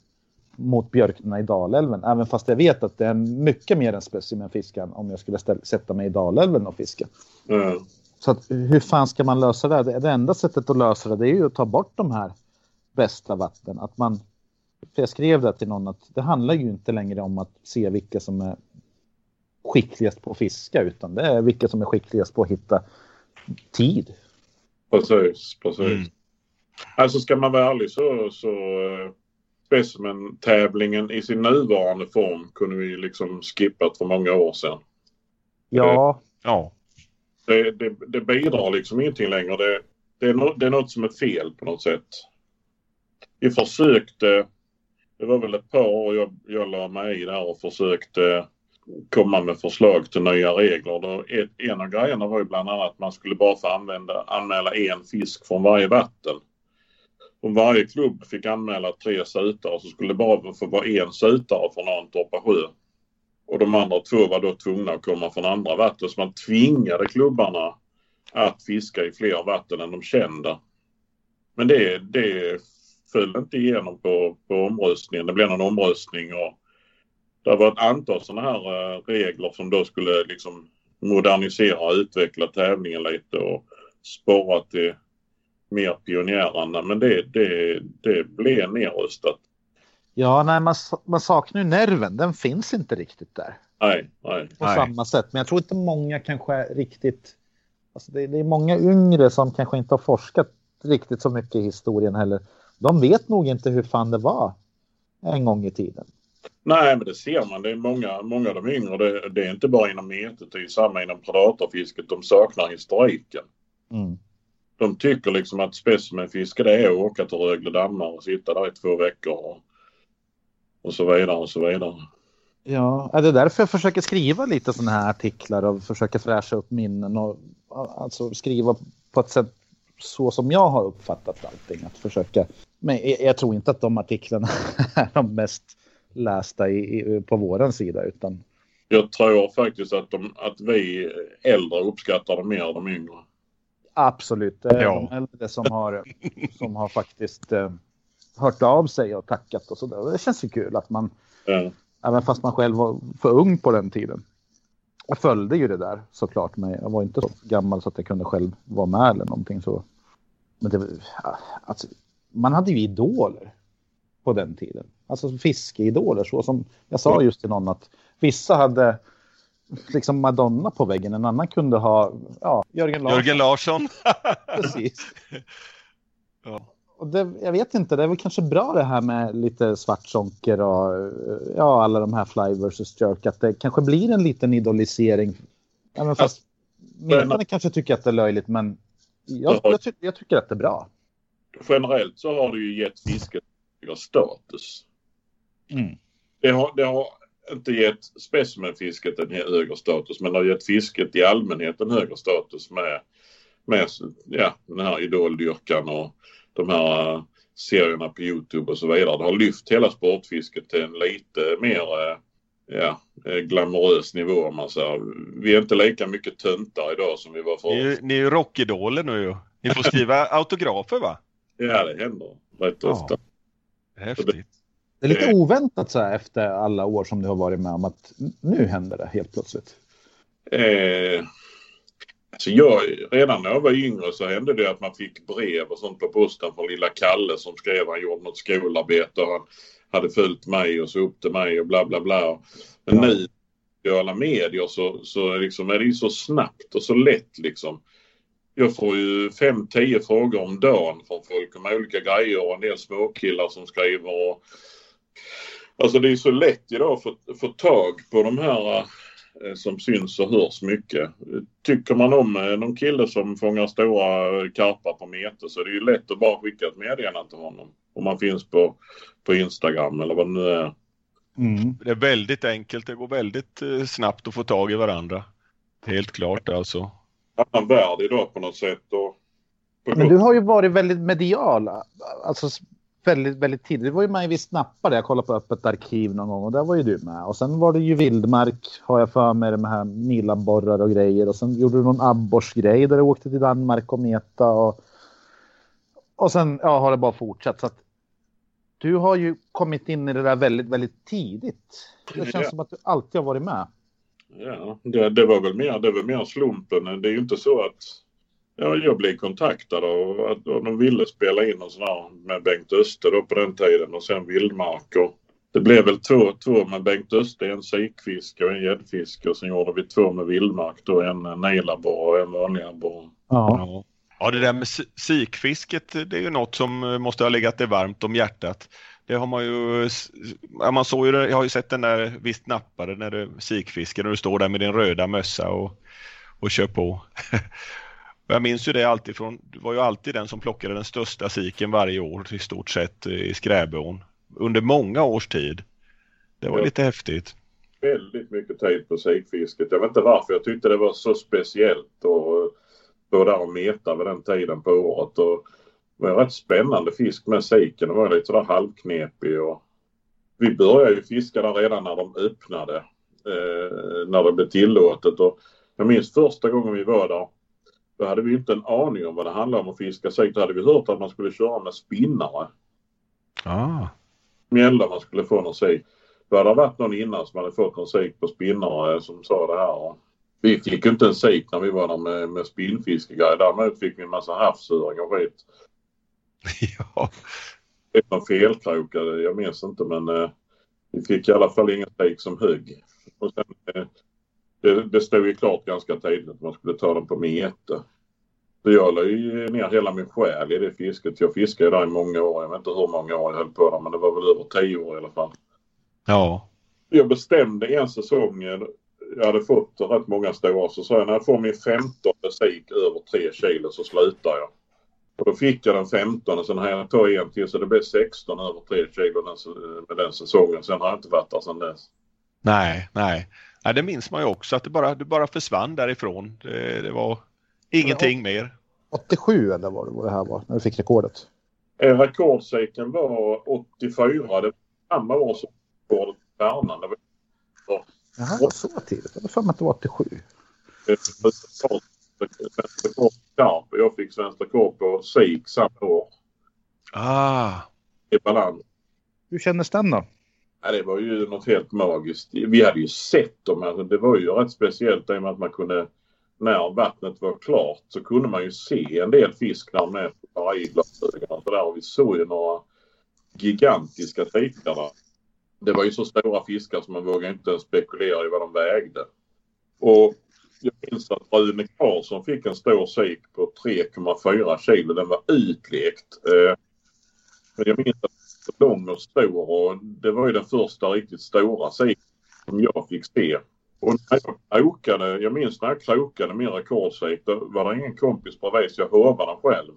mot björknorna i Dalälven. Även fast jag vet att det är mycket mer än specimenfiskan om jag skulle sätta mig i Dalälven och fiska. Ja. Så att, hur fan ska man lösa det? det? Det enda sättet att lösa det, det är ju att ta bort de här bästa vatten. Att man, för jag skrev det till någon att det handlar ju inte längre om att se vilka som är skickligast på att fiska utan det är vilka som är skickligast på att hitta tid. Precis, precis. Mm. Alltså ska man vara ärlig så, så eh, specimen-tävlingen i sin nuvarande form kunde vi liksom skippat för många år sedan. Ja, Ja, Det, det, det bidrar liksom ingenting längre. Det, det, är no, det är något som är fel på något sätt. Vi försökte, det var väl ett par år jag, jag la mig i där och försökte komma med förslag till nya regler. Då, ett, en av grejerna var ju bland annat att man skulle bara få använda, anmäla en fisk från varje vatten. Om varje klubb fick anmäla tre sutare så skulle det bara få vara en sutare från Antorpa sjö. Och de andra två var då tvungna att komma från andra vatten. Så man tvingade klubbarna att fiska i fler vatten än de kände. Men det, det föll inte igenom på, på omröstningen. Det blev någon omröstning och det var ett antal sådana här eh, regler som då skulle liksom modernisera och utveckla tävlingen lite och sporra till mer pionjäranda. Men det, det, det blev nedröstat. ja nej, man, man saknar ju nerven. Den finns inte riktigt där Nej, nej. på Nej. samma sätt. Men jag tror inte många kanske riktigt... Alltså det, det är många yngre som kanske inte har forskat riktigt så mycket i historien heller. De vet nog inte hur fan det var en gång i tiden. Nej, men det ser man. Det är många, många av de yngre. Det, det är inte bara inom metet, det är samma inom predatorfisket. De saknar historiken. Mm. De tycker liksom att specimenfiske det är att åka till Rögle dammar och sitta där i två veckor och, och så vidare och så vidare. Ja, är det därför jag försöker skriva lite sådana här artiklar och försöker fräscha upp minnen och alltså skriva på ett sätt så som jag har uppfattat allting. Att försöka. Men jag, jag tror inte att de artiklarna *laughs* är de mest lästa i, i, på våran sida utan Jag tror faktiskt att, de, att vi äldre uppskattar det mer än de yngre. absolut. Det är Ja. de äldre som har, som har faktiskt eh, hört av sig och tackat och sådär. Det känns ju kul att man Ja. Även fast man själv var för ung på den tiden. Jag följde ju det där såklart. Men jag var inte så gammal så att jag kunde själv vara med eller någonting så. Men det, var- alltså, man hade ju idoler på den tiden. Alltså fiskeidoler så som jag sa just till någon att vissa hade liksom Madonna på väggen. En annan kunde ha ja, Jörgen Larsson. Jörgen Larsson. *laughs* Precis. Ja. Och det, jag vet inte, det är väl kanske bra det här med lite svartsonker och ja, alla de här fly versus jerk. Att det kanske blir en liten idolisering. Även fast medlemmarna kanske tycker att det är löjligt, men jag, jag, ty, jag tycker att det är bra. Generellt så har det ju gett fisket status. Mm. Det har, det har inte gett specimenfisket en högre status men det har gett fisket i allmänhet en högre status med, med ja, den här idoldyrkan och de här eh, serierna på Youtube och så vidare. Det har lyft hela sportfisket till en lite mer eh, ja, eh, glamorös nivå om man säger. Vi är inte lika mycket töntar idag som vi var Ni förut. ni är ju rockidoler nu ju. Ni får skriva autografer va? Ja, det händer rätt Ja. ofta. Häftigt. Det är lite Eh. oväntat så här efter alla år som du har varit med om att nu händer det helt plötsligt. Eh, alltså jag, redan när jag var yngre så hände det att man fick brev och sånt på posten från lilla Kalle som skrev han gjorde något skolarbete och han hade följt mig och så upp till mig och bla bla bla. Men Ja. nu sociala medier så, så liksom är det ju så snabbt och så lätt liksom. Jag får ju fem, tio frågor om dagen från folk om olika grejer och en del småkillar som skriver. Och, alltså det är så lätt idag att få, få tag på de här eh, som syns och hörs mycket. Tycker man om eh, någon kille som fångar stora karpar på meter så är det ju lätt att bara skicka ett meddelande till honom. Om man finns på, på Instagram eller vad det nu är. Mm. Det är väldigt enkelt. Det går väldigt eh, snabbt att få tag i varandra. Helt klart alltså. annan värld idag på något sätt. Och Men du har ju varit väldigt medial. Alltså väldigt, väldigt tidigt. Du var ju med i Visst Nappa jag kollade på Öppet arkiv någon gång och där var ju du med. Och sen var det ju Vildmark har jag för mig med här Milaborrar och grejer. Och sen gjorde du någon abborrsgrej där du åkte till Danmark och meta och och sen ja, har det bara fortsatt. Så att du har ju kommit in i det där väldigt, väldigt tidigt. Det känns ja. som att du alltid har varit med. Ja, det, det, var väl mer, det var mer slumpen. Det är ju inte så att ja, jag blev kontaktad och att och de ville spela in och sådär med Bengt Öster då på den tiden och sen Vildmark. Och det blev väl två, två med Bengt Öster, en sikfiske och en gäddfiske och sen gjorde vi två med Vildmark då, en nejlaborre och en vanlig abborre. Ja. Ja, det där med sikfisket, det är ju något som måste ha legat dig varmt om hjärtat. Det har man ju, ja, man såg ju jag har ju sett den där Visst nappade när du sikfiskar när du står där med din röda mössa och, och kör på. *laughs* jag minns ju det alltid från, du var ju alltid den som plockade den största siken varje år i stort sett i Skräbån under många års tid. Det var ja. lite häftigt. Väldigt mycket tid på sikfisket. Jag vet inte varför jag tyckte det var så speciellt och stå där och meta vid den tiden på året. Och det var en rätt spännande fisk med siken. Den var lite sådär halvknepig. Och vi började ju fiska där redan när de öppnade. Eh, när det blev tillåtet. Och jag minns första gången vi var där. Då hade vi inte en aning om vad det handlade om att fiska sik. Då hade vi hört att man skulle köra med spinnare. Ah. Mjälla man skulle få någon sik. Då hade det varit någon innan som hade fått någon sik på spinnare som sa det här. Vi fick inte en sik när vi var där med, med spinnfiskegrejer. Däremot fick vi en massa havsöring och skit. *laughs* ja. Det var felkrokade, jag minns inte men eh, vi fick i alla fall ingen sik som högg. Och sen, eh, det, det stod ju klart ganska tidigt att man skulle ta den på mete. Så jag la ju ner hela min själ i det fisket. Jag fiskade där i många år. Jag vet inte hur många år jag höll på där men det var väl över tio år i alla fall. Ja. Jag bestämde en säsong jag hade fått rätt många stora så sa jag när jag får min 15 sik över 3 kilo så slutar jag. Och då fick jag den 15 och sen har jag tagit en till så det blev 16 över 3 kilo med den säsongen. Sen har jag inte varit där sedan dess. Nej, nej. Nej det minns man ju också att det bara, det bara försvann därifrån. Det, det var ingenting ja, mer. 87 eller vad det, det här var när du fick rekordet? Eh, var 84. Det var samma år som rekordet på Värnan. Jaha, så tidigt. Jag har för mig att det var 87. Jag fick svensk rekord på SIK samma år. Ah. I balans. Hur kändes den då? Ja, det var ju något helt magiskt. Vi hade ju sett dem. Alltså, det var ju rätt speciellt i och med att man kunde när vattnet var klart så kunde man ju se en del fisk där med bara i glasögonen. Och vi såg ju några gigantiska tikar där det var ju så stora fiskar så man vågade inte spekulera i vad de vägde. Och jag minns att Rune Karlsson fick en stor sik på 3,4 kilo. Den var utlekt. Eh, men jag minns att var lång och stor och det var ju den första riktigt stora siken som jag fick se. Och när jag krokade, jag minns när jag krokade min rekordsik, då var det ingen kompis bredvid så jag håvade den själv.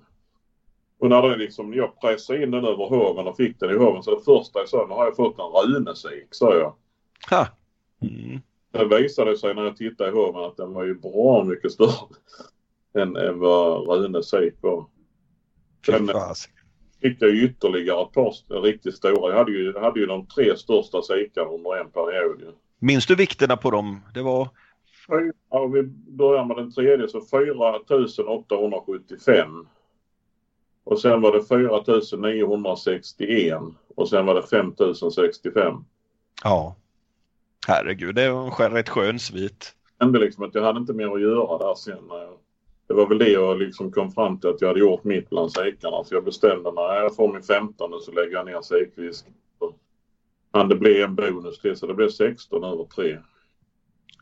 Och när det liksom, jag pressade in den över hoven och fick den i hoven så det första jag sa, nu har jag fått en runesik, sa jag. Ha. Mm. Det visade sig när jag tittade i hoven att den var ju bra mycket större *laughs* än, än vad runesik var. Sen fick jag ytterligare ett par riktigt stora. Jag hade ju, hade ju de tre största sikarna under en period. Minns du vikterna på dem? Det var? Ja, vi börjar med den tredje så 4875. Och sen var det 4961 och sen var det 5065. Ja. Herregud, det var en rätt skön svit. Jag kände liksom att jag hade inte mer att göra där sen. Det var väl det jag liksom kom fram till att jag hade gjort mitt bland sikarna. Så jag bestämde när jag får min 15 så lägger jag ner sikfisk. Men det blev en bonus till så det blev 16 över 3.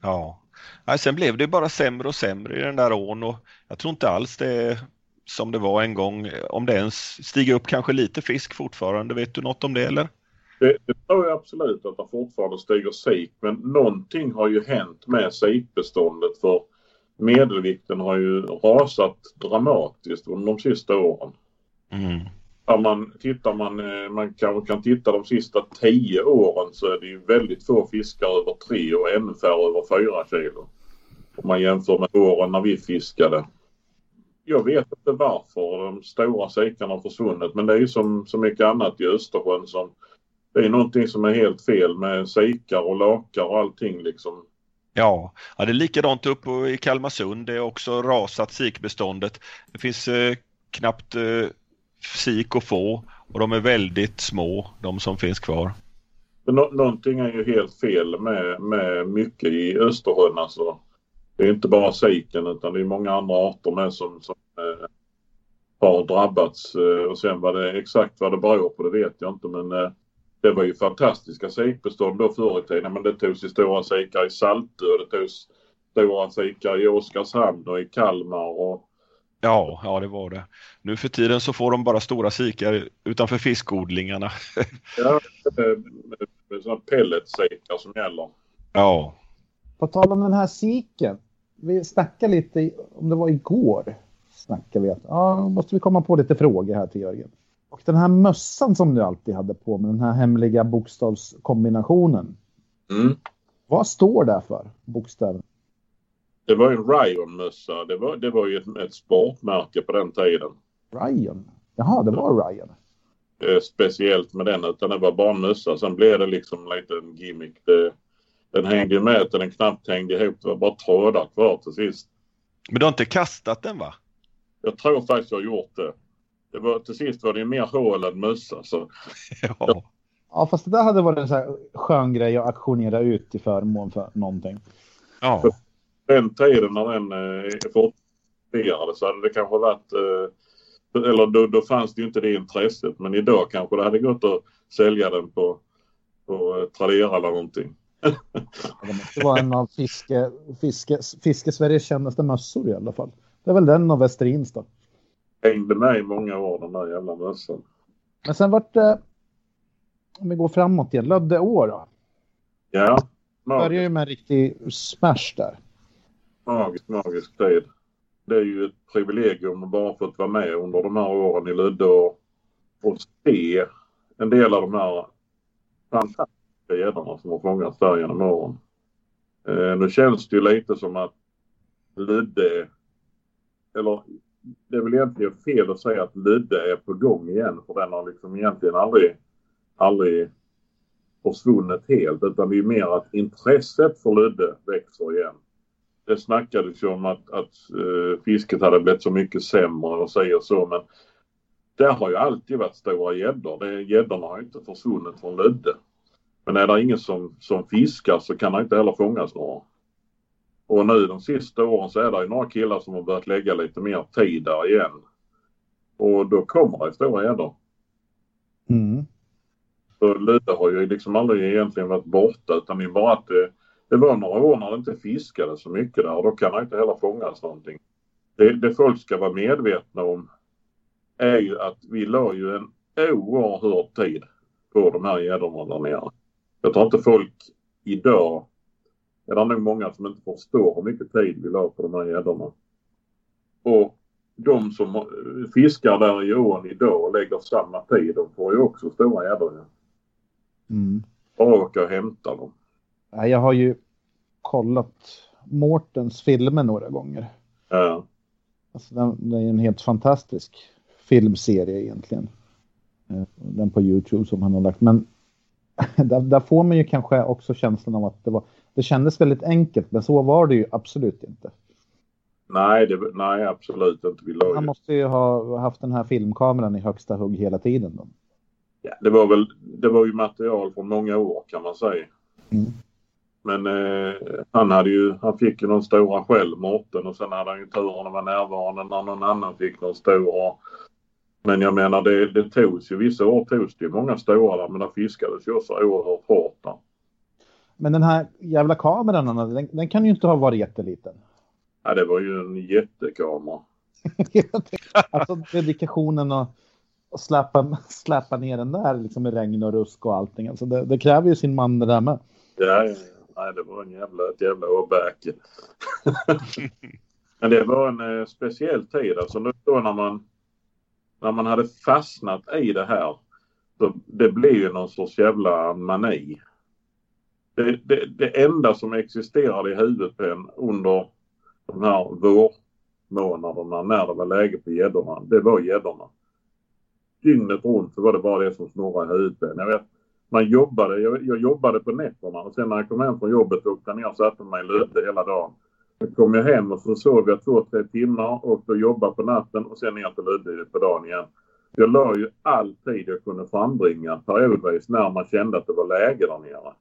Ja. ja. Sen blev det bara sämre och sämre i den där ån och jag tror inte alls det som det var en gång, om det ens stiger upp kanske lite fisk fortfarande. Vet du något om det eller? Det, det tror jag absolut att det fortfarande stiger sik men någonting har ju hänt med sikbeståndet för medelvikten har ju rasat dramatiskt under de sista åren. Mm. Om man, tittar man, eh, man kanske kan titta de sista tio åren så är det ju väldigt få fiskar över tre och ännu färre över fyra kilo. Om man jämför med åren när vi fiskade jag vet inte varför de stora sikarna har försvunnit men det är ju som så mycket annat i Östersjön som det är någonting som är helt fel med sikar och lakar och allting liksom. Ja, ja det är likadant uppe i Kalmarsund. Det är också rasat sikbeståndet. Det finns eh, knappt eh, sik att få och de är väldigt små, de som finns kvar. Nå någonting är ju helt fel med, med mycket i Östersjön alltså. Det är inte bara siken utan det är många andra arter med som, som eh, har drabbats. Eh, och sen vad det exakt vad det beror på det vet jag inte men eh, det var ju fantastiska sikbestånd då förr i tiden. Men det togs ju stora sikar i Saltö och det togs stora sikar i Oskarshamn och i Kalmar och Ja, ja det var det. Nu för tiden så får de bara stora sikar utanför fiskodlingarna. *laughs* ja, med sådana pelletsikar som gäller. Ja. På tal om den här siken. Vi snackade lite, om det var igår, snackade vi att ja, måste vi komma på lite frågor här till Jörgen. Och den här mössan som du alltid hade på med, den här hemliga bokstavskombinationen. Mm. Vad står det för, bokstäver? Det var en Ryan-mössa. Det var, det var ju ett, ett sportmärke på den tiden. Ryan? Jaha, det var Ryan. Eh, speciellt med den utan det var bara en mössa. Sen blev det liksom en liten gimmick. Det, den hängde med till den knappt hängde ihop. Det var bara trådar kvar till sist. Men du har inte kastat den va? Jag tror faktiskt jag har gjort det. Det var, till sist var det mer hål än mössa. Så. *laughs* Ja. Ja, fast det där hade varit en så här skön grej att auktionera ut till förmån för någonting. ja. Den tiden när den eh, fortfarande så hade det kanske varit eh, eller då, då fanns det ju inte det intresset men idag kanske det hade gått att sälja den på, på eh, Tradera eller någonting. Det måste vara en av fiske, fiske, fiske Sveriges kändaste mössor i alla fall. Det är väl den och Westerins då. Hängde med i många år den där jävla mössan. Men sen vart det, om vi går framåt igen, Löddeå då. Ja, Börjar magisk, ju med en riktig smash där. magisk, magisk tid. Det är ju ett privilegium att bara fått vara med under de här åren i Ludde och, och se en del av de här fantastiska gäddorna som har fångats där genom åren. Eh, nu känns det ju lite som att Ludde, eller det är väl egentligen fel att säga att Ludde är på gång igen för den har liksom egentligen aldrig, aldrig försvunnit helt utan det är mer att intresset för Ludde växer igen. Det snackades ju om att, att uh, fisket hade blivit så mycket sämre och säger och så men det har ju alltid varit stora gäddor. Gäddorna har ju inte försvunnit från Ludde. Men är det ingen som, som fiskar så kan det inte heller fångas några. Och nu de sista åren så är det ju några killar som har börjat lägga lite mer tid där igen. Och då kommer det stora gäddor. Mm. Så Ludde har ju liksom aldrig egentligen varit borta utan det är bara att det, det var några år när det inte fiskade så mycket där och då kan det inte heller fångas någonting. Det, det folk ska vara medvetna om är ju att vi la ju en oerhörd tid på de här gäddorna där nere. Jag tror inte folk idag, är det nog många som inte förstår hur mycket tid vi la på de här gäddorna. Och de som fiskar där i ån idag och lägger samma tid, de får ju också stora gäddor. ja. Mm. Bara åka och hämta dem. Ja, Jag har ju kollat Mårtens filmer några gånger. Ja. Alltså den, det är en helt fantastisk filmserie egentligen. Eh, Den på Youtube som han har lagt. Men *laughs* där, där får man ju kanske också känslan av att det var. Det kändes väldigt enkelt, men så var det ju absolut inte. Nej, det, nej, absolut inte. Vi Han måste ju ha haft den här filmkameran i högsta hugg hela tiden. Då. ja, det, var väl, det var ju material från många år kan man säga. Mm. Men eh, han, hade ju, han fick ju någon stora själv, Mårten, och sen hade han ju turen att vara närvarande när någon annan fick någon stor. Men jag menar det, det togs ju, vissa år togs det ju många stora där, men där fiskades ju också oerhört hårt där. Men den här jävla kameran, den, den kan ju inte ha varit jätteliten. Ja, det var ju en jättekamera. *laughs* alltså dedikationen och, och släppa, släppa ner den där liksom med regn och rusk och allting. Alltså det, det kräver ju sin man det där med. Ja, ja, ja. Nej, det var en jävla, ett jävla åbäke. *laughs* Men det var en eh, speciell tid. Alltså nu då när man, när man hade fastnat i det här. Så det blev ju någon sorts jävla mani. Det, det, det enda som existerade i huvudet på en under de här vårmånaderna, när det var läge på gäddorna, det var gäddorna. Dygnet runt så var det bara det som snurrade i huvudet. Jag vet, man jobbade, jag, jag, jobbade på nätterna och sen när jag kom hem från jobbet åkte jag ner och satte mig i Lödde hela dagen. Sen kom jag hem och så sov jag två, tre timmar och då jobbade på natten och sen ner till Lödde på dagen igen. Jag la ju all tid jag kunde frambringa periodvis när man kände att det var läge där nere.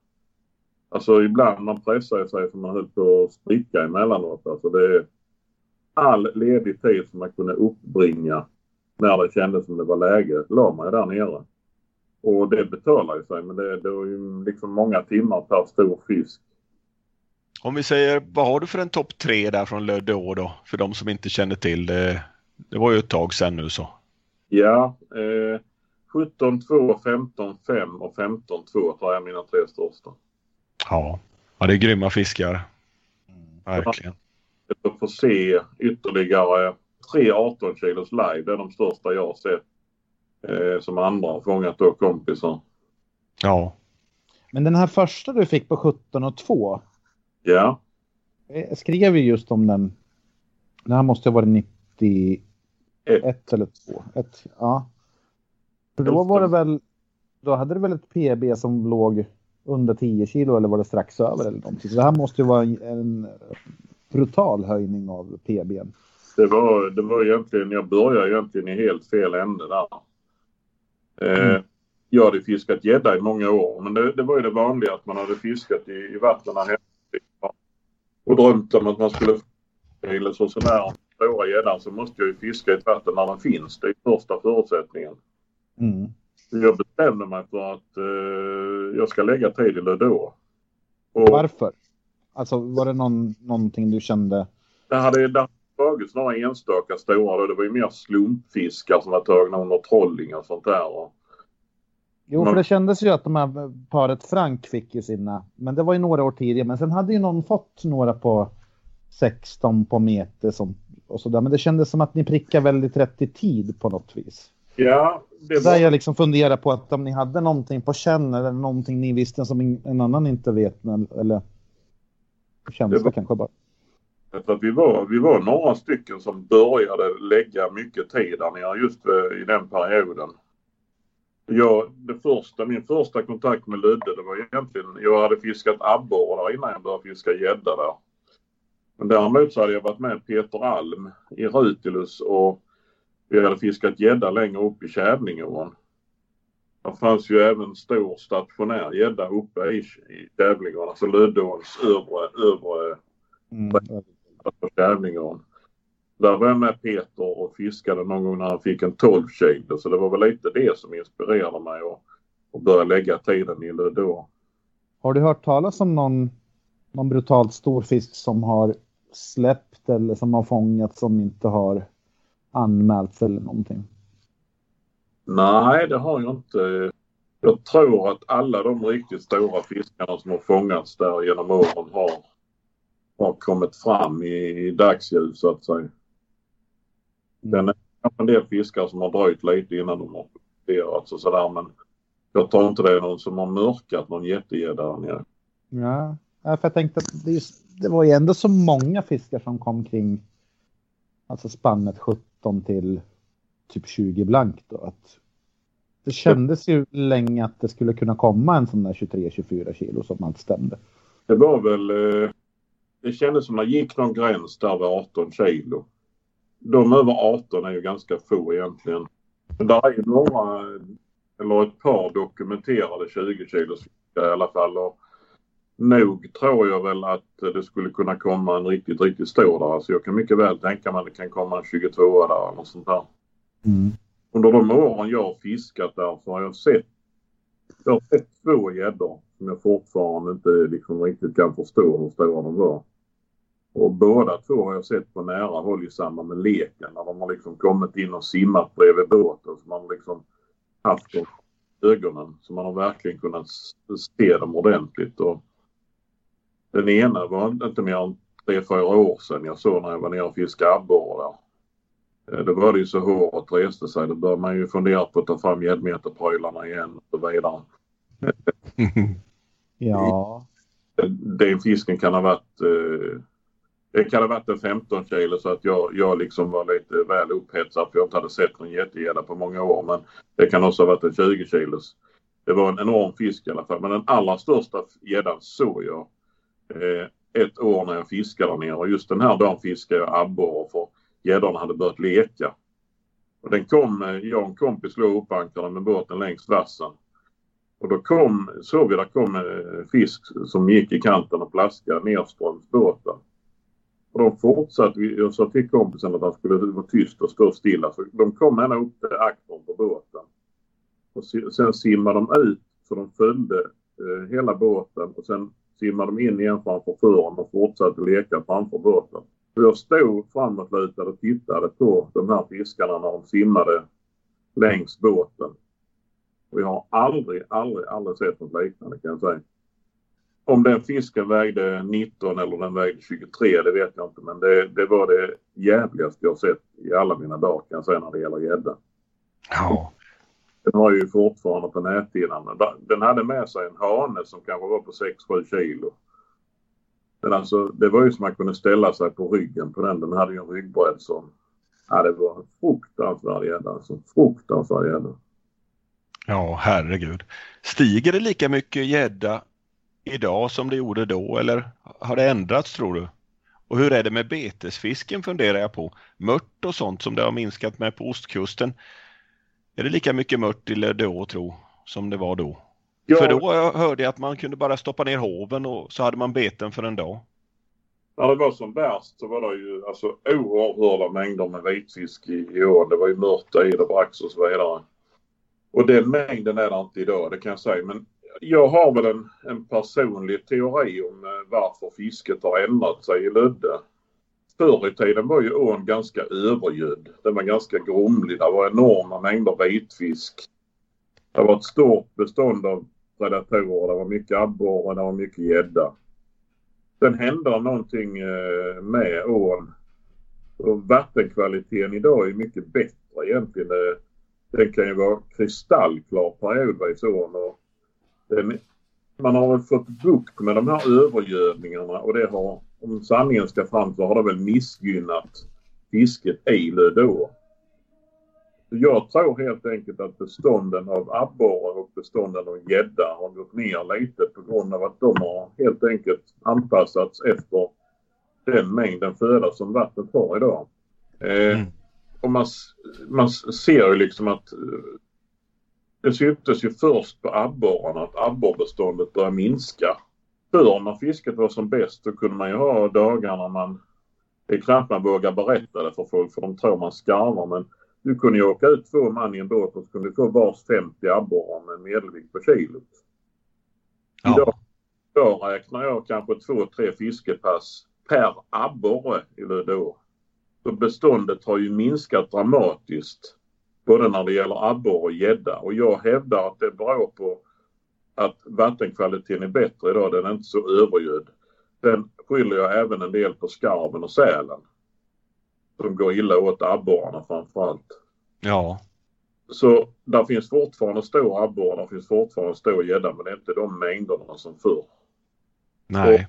Alltså ibland man pressar sig som man höll på att spricka emellanåt. Alltså det är all ledig tid som man kunde uppbringa när det kändes som det var läge la man ju där nere. Och det betalar ju sig men det, det är ju liksom många timmar per stor fisk. Om vi säger, vad har du för en topp tre där från Lödå då? För de som inte känner till det. Det var ju ett tag sedan nu så. Ja, eh, 17, 2, 15, 5 och 15, 2 tror jag mina tre största. Ja, ja det är grymma fiskar. Verkligen. Jag får se ytterligare tre 18 kilos live. Det är de största jag har sett. Eh, som andra har fångat då kompisar. Ja. Men den här första du fick på 17 och 2. Ja. Jag skrev ju just om den. Den här måste ha varit 91 Ett. eller 2. Ett, ja. För då var det väl. Då hade du väl ett PB som låg under 10 kilo eller var det strax över eller någonting. Så det här måste ju vara en, en brutal höjning av PBn. Det var, det var egentligen, jag började egentligen i helt fel ände där. Eh, Mm. Jag hade fiskat gädda i många år men det, det var ju det vanliga att man hade fiskat i, i vattnen här hemma. Och drömt om att man skulle eller så sådär stora gäddan så måste jag ju fiska i ett vatten där den finns. Det är första förutsättningen. Mm. Jag bestämde mig för att eh, jag ska lägga tid i Lödå. Och Varför? Alltså var det någon, någonting du kände? det hade, det hade tagits några enstaka stora då. Det var ju mer slumpfiskar som var tagna under trolling och sånt där. Och, Jo, Men- för det kändes ju att de här paret Frank fick ju sina. Men det var ju några år tidigare. Men sen hade ju någon fått några på 16 på meter som, och sådär. Men det kändes som att ni prickade väldigt rätt i tid på något vis. Ja, det Där var, jag liksom funderar på att om ni hade någonting på känn eller någonting ni visste som en annan inte vet. men- Eller känsla Det var- kanske bara. vi, var, vi var några stycken som började lägga mycket tid där nere just eh, i den perioden. Jag, det första, min första kontakt med Lödde det var egentligen, jag hade fiskat abborre där innan jag började fiska gädda där. Men däremot så hade jag varit med Peter Alm i Rutilus och vi hade fiskat gädda längre upp i Kävlingeån. Det fanns ju även stor stationär gädda uppe i, i Kävlingeån, alltså Löddeåns övre, övre Mm. Kävlingeån. Där var jag med Peter och fiskade någon gång när han fick en 12 kilo så det var väl lite det som inspirerade mig att, att börja lägga tiden i Lödå. Har du hört talas om någon, någon brutalt stor fisk som har släppt eller som har fångat som inte har anmälts eller någonting? Nej, det har jag inte. Jag tror att alla de riktigt stora fiskarna som har fångats där genom åren har, har kommit fram i, i dagsljus så att säga. Sen är det en del fiskar som har dröjt lite innan de har publicerats och sådär men jag tror inte det är någon som har mörkat någon jättegädda där nere. Ja, för jag tänkte att det, det var ju ändå så många fiskar som kom kring alltså spannet 17 till typ 20 blankt då. Att det kändes ju länge att det skulle kunna komma en sån där 23-24 kilo som allt stämde. Det var väl... Eh, det kändes som att det gick någon gräns där vid 18 kilo. De över 18 är ju ganska få egentligen. Men där är ju några, eller ett par dokumenterade 20 kilos i alla fall. Och nog tror jag väl att det skulle kunna komma en riktigt, riktigt stor där. Alltså jag kan mycket väl tänka mig att det kan komma en 22 där eller något sånt där. Mm. Under de åren jag har fiskat där så har jag sett, jag har sett två gäddor som jag fortfarande inte liksom riktigt kan förstå hur stora de var. Och båda två har jag sett på nära håll i samband med leken när de har liksom kommit in och simmat bredvid båten så man har liksom haft dem ögonen så man har verkligen kunnat se dem ordentligt. Och den ena var inte mer än tre, fyra år sedan jag såg när jag var nere och fiskade abborre där. Eh, Då var det ju så håret reste sig. Då bör man ju fundera på att ta fram gäddmeterprylarna igen och så vidare. *laughs* Ja, Den fisken kan ha varit eh, det kan ha varit en 15 kilo så att jag, jag liksom var lite väl upphetsad för jag inte hade sett någon jättegädda på många år. Men det kan också ha varit en 20 kilos. Det var en enorm fisk i alla fall. Men den allra största gäddan såg jag Eh, ett år när jag fiskade där nere. Och just den här dagen fiskade jag abborre för gäddorna hade börjat leka. Och den kom, eh, jag och en kompis låg uppankrade med båten längs vassen. Och då kom, såg vi där kom en fisk som gick i kanten och plaskade nerströms båten. Och de fortsatte, jag sa till kompisen att han skulle vara tyst och stå stilla. Så de kom ända upp till aktern på båten. Och sen simmade de ut så de följde eh, hela båten och sen simmade de in igen framför fören och fortsatte leka framför båten. Så jag stod framåtlutad och tittade på de här fiskarna när de simmade längs båten. Och jag har aldrig, aldrig, aldrig sett något liknande kan jag säga. Om den fisken vägde 19 eller den vägde 23 det vet jag inte men det, det var det jävligaste jag sett i alla mina dagar kan jag säga när det gäller gädda. Ja. Den har ju fortfarande på näthinnan. Den hade med sig en hane som kanske var på 6-7 kilo. Men alltså det var ju som man kunde ställa sig på ryggen på den. Den hade ju en ryggbredd som... Ja det var en fruktansvärd gädda alltså. Fruktansvärd gädda. Ja herregud. Stiger det lika mycket gädda idag som det gjorde då eller har det ändrats tror du? Och hur är det med betesfisken funderar jag på. Mört och sånt som det har minskat med på ostkusten. Är det lika mycket mört i då tro som det var då? Ja. För då hörde jag att man kunde bara stoppa ner hoven och så hade man beten för en dag. När det var som värst så var det ju alltså oerhörda mängder med vitfisk i, i ån. Det var ju mörta i det, brax och så vidare. Och den mängden är det inte idag, det kan jag säga. Men jag har väl en, en personlig teori om eh, varför fisket har ändrat sig i Lödde. Förr i tiden var ju ån ganska övergödd. Den var ganska grumlig. Det var enorma mängder vitfisk. Det var ett stort bestånd av predatorer. Det var mycket abborre, det var mycket gädda. Sen hände någonting eh, med ån. Och vattenkvaliteten idag är mycket bättre egentligen. Den kan ju vara kristallklar periodvis ån. Och den, man har väl fått bukt med de här övergödningarna och det har, om sanningen ska fram så har det väl missgynnat fisket i Lödå. Jag tror helt enkelt att bestånden av abborre och bestånden av gädda har gått ner lite på grund av att de har helt enkelt anpassats efter den mängden föda som vattnet har idag. Eh, mm. och man, man ser ju liksom att det syntes ju först på abborrarna att abborrbeståndet började minska. Förr när fisket var som bäst så kunde man ju ha dagar när man... Det är knappt man vågar berätta det för folk för de tror man skarvar men du kunde ju åka ut två man i en båt och så kunde du få vars 50 abborrar med en medelvikt på kilot. Ja. Idag, idag räknar jag kanske två, tre fiskepass per abborre i Lödå. Så beståndet har ju minskat dramatiskt både när det gäller abborre och gädda. Och jag hävdar att det beror på att vattenkvaliteten är bättre idag. Den är inte så övergödd. Den skyller jag även en del på skarven och sälen. Som går illa åt abborrarna framförallt. Ja. Så där finns fortfarande stor abborre, där finns fortfarande stor gädda men det är inte de mängderna som förr. Nej. Och